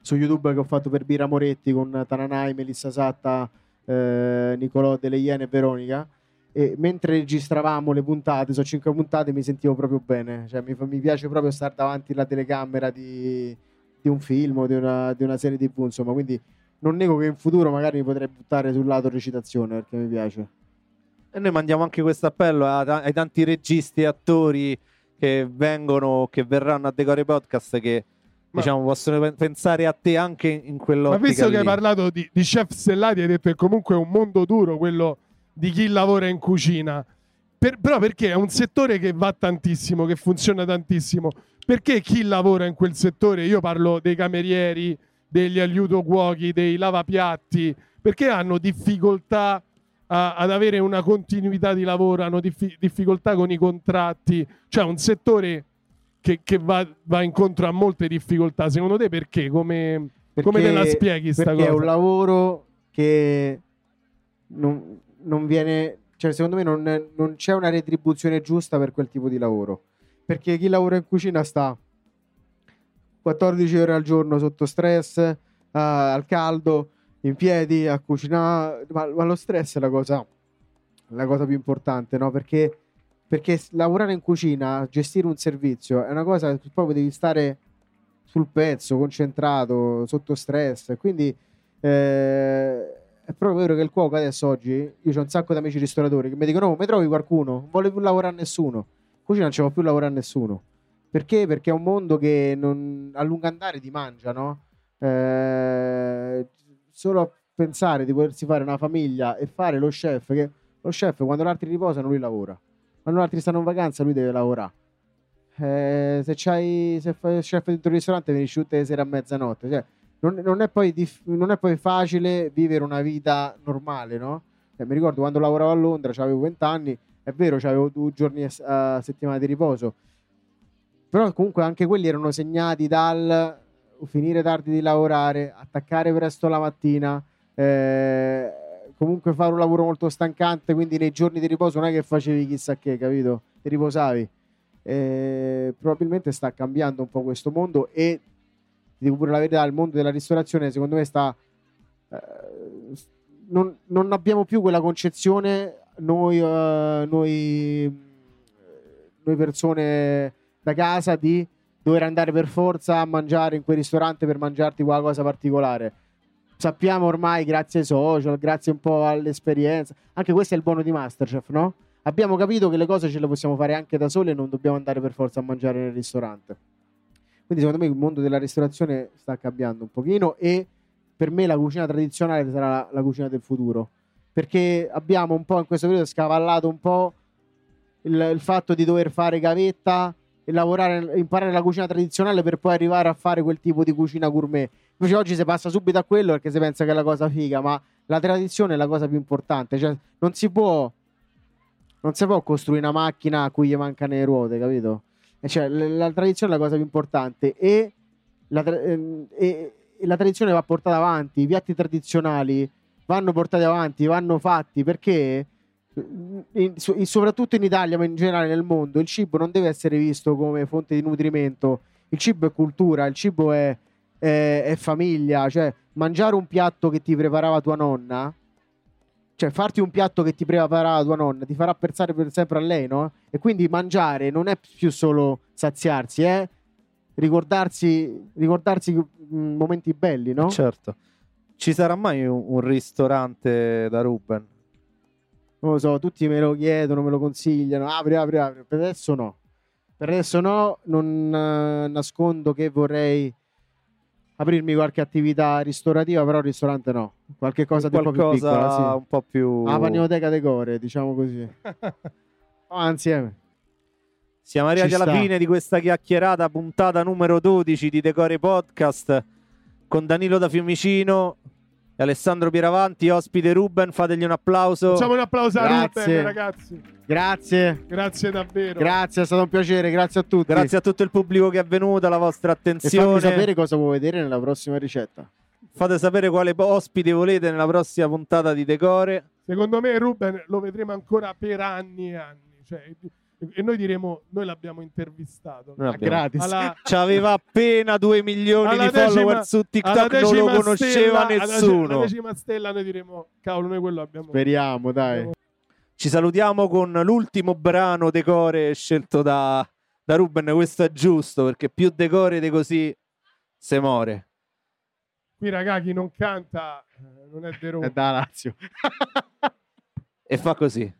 su YouTube che ho fatto per Bira Moretti con Tananai, Melissa Satta, eh, Nicolò Delle Iene e Veronica. E mentre registravamo le puntate, sono cinque puntate, mi sentivo proprio bene. Cioè, mi, mi piace proprio stare davanti alla telecamera di, di un film o di una, di una serie TV. Insomma, quindi non nego che in futuro magari mi potrei buttare sul lato recitazione perché mi piace. E noi mandiamo anche questo appello ai tanti registi e attori che vengono, che verranno a Decore Podcast che Ma- diciamo possono pe- pensare a te anche in Ma quell'ottica visto che hai lì. parlato di, di chef stellati, hai detto che comunque è un mondo duro quello di chi lavora in cucina. Per- però perché è un settore che va tantissimo, che funziona tantissimo. Perché chi lavora in quel settore, io parlo dei camerieri, degli aiuto cuochi, dei lavapiatti, perché hanno difficoltà a- ad avere una continuità di lavoro, hanno diffi- difficoltà con i contratti, cioè un settore che, che va, va incontro a molte difficoltà. Secondo te perché? Come, come te la spieghi sta perché cosa? è un lavoro che non, non viene, cioè secondo me non, non c'è una retribuzione giusta per quel tipo di lavoro. Perché chi lavora in cucina sta 14 ore al giorno sotto stress, ah, al caldo, in piedi, a cucinare, ma, ma lo stress è la cosa, la cosa più importante, no? Perché, perché lavorare in cucina, gestire un servizio, è una cosa che proprio devi stare sul pezzo, concentrato, sotto stress. Quindi eh, è proprio vero che il cuoco adesso oggi, io ho un sacco di amici ristoratori che mi dicono: No, mi trovi qualcuno, non vuole più lavorare nessuno. In cucina non ci può più lavorare nessuno. Perché? Perché è un mondo che non, a lungo andare ti mangia, no? Eh, solo a pensare di potersi fare una famiglia e fare lo chef, che lo chef quando gli altri riposano lui lavora, quando gli altri stanno in vacanza lui deve lavorare. Eh, se c'hai se fai il chef dentro il ristorante finisci tutte le sere a mezzanotte cioè, non, non è dif- non è poi facile vivere una vita normale no? Eh, mi ricordo quando lavoravo a Londra avevo 20 anni è vero avevo due giorni a a settimana di riposo però comunque anche quelli erano segnati dal finire tardi di lavorare attaccare presto la mattina eh, comunque fare un lavoro molto stancante quindi nei giorni di riposo non è che facevi chissà che capito? Ti riposavi. Eh, probabilmente sta cambiando un po' questo mondo e ti dico pure la verità il mondo della ristorazione secondo me sta eh, non, non abbiamo più quella concezione noi, eh, noi, noi persone da casa di dover andare per forza a mangiare in quel ristorante per mangiarti qualcosa particolare sappiamo ormai grazie ai social grazie un po' all'esperienza anche questo è il buono di Masterchef no? abbiamo capito che le cose ce le possiamo fare anche da soli e non dobbiamo andare per forza a mangiare nel ristorante. Quindi secondo me il mondo della ristorazione sta cambiando un pochino e per me la cucina tradizionale sarà la, la cucina del futuro. Perché abbiamo un po' in questo periodo scavallato un po' il, il fatto di dover fare gavetta e lavorare, imparare la cucina tradizionale per poi arrivare a fare quel tipo di cucina gourmet. Invece oggi si passa subito a quello perché si pensa che è la cosa figa, ma la tradizione è la cosa più importante. Cioè, non si può non si può costruire una macchina a cui gli mancano le ruote, capito? E cioè, l- la tradizione è la cosa più importante e la, ehm, e- e la tradizione va portata avanti, i piatti tradizionali vanno portati avanti, vanno fatti perché in- in- soprattutto in Italia, ma in generale nel mondo, il cibo non deve essere visto come fonte di nutrimento, il cibo è cultura, il cibo è, è- è famiglia, cioè mangiare un piatto che ti preparava tua nonna cioè farti un piatto che ti preparava tua nonna ti farà pensare per sempre a lei, no? E quindi mangiare non è più solo saziarsi, è ricordarsi, ricordarsi mm, momenti belli, no? Certo. Ci sarà mai un, un ristorante da Ruben? Non lo so, tutti me lo chiedono, me lo consigliano, apri, apri, apri. Per adesso no. Per adesso no, non eh, nascondo che vorrei aprirmi qualche attività ristorativa, però il ristorante no. Qualche cosa di un po' più piccola, sì. un po' più... La pagnoteca decore, diciamo così. Ah, insieme. Siamo arrivati Ci alla sta. fine di questa chiacchierata, puntata numero 12 di Decore Podcast con Danilo da Fiumicino Alessandro Pieravanti, ospite Ruben, fategli un applauso. Facciamo un applauso a Grazie. Ruben, ragazzi. Grazie, Grazie davvero. grazie, è stato un piacere, grazie a tutti. Grazie a tutto il pubblico che è venuto, la vostra E fammi attenzione. sapere cosa vuoi vedere nella prossima ricetta. Fate sapere quale ospite volete nella prossima puntata di Decore. Secondo me Ruben lo vedremo ancora per anni e anni. Cioè, e noi diremo, noi l'abbiamo intervistato. Noi Ah, abbiamo- gratis. Alla, C'aveva appena 2 milioni Alla di follower decima- su alla TikTok, non lo conosceva stella- nessuno. Alla decima stella noi diremo, cavolo, noi quello abbiamo... Speriamo, dai. Ci salutiamo con l'ultimo brano decore scelto da, da Ruben. Questo è giusto perché più decore di così se muore. Qui raga, chi non canta eh, non è De Roma. È da Lazio. E fa così.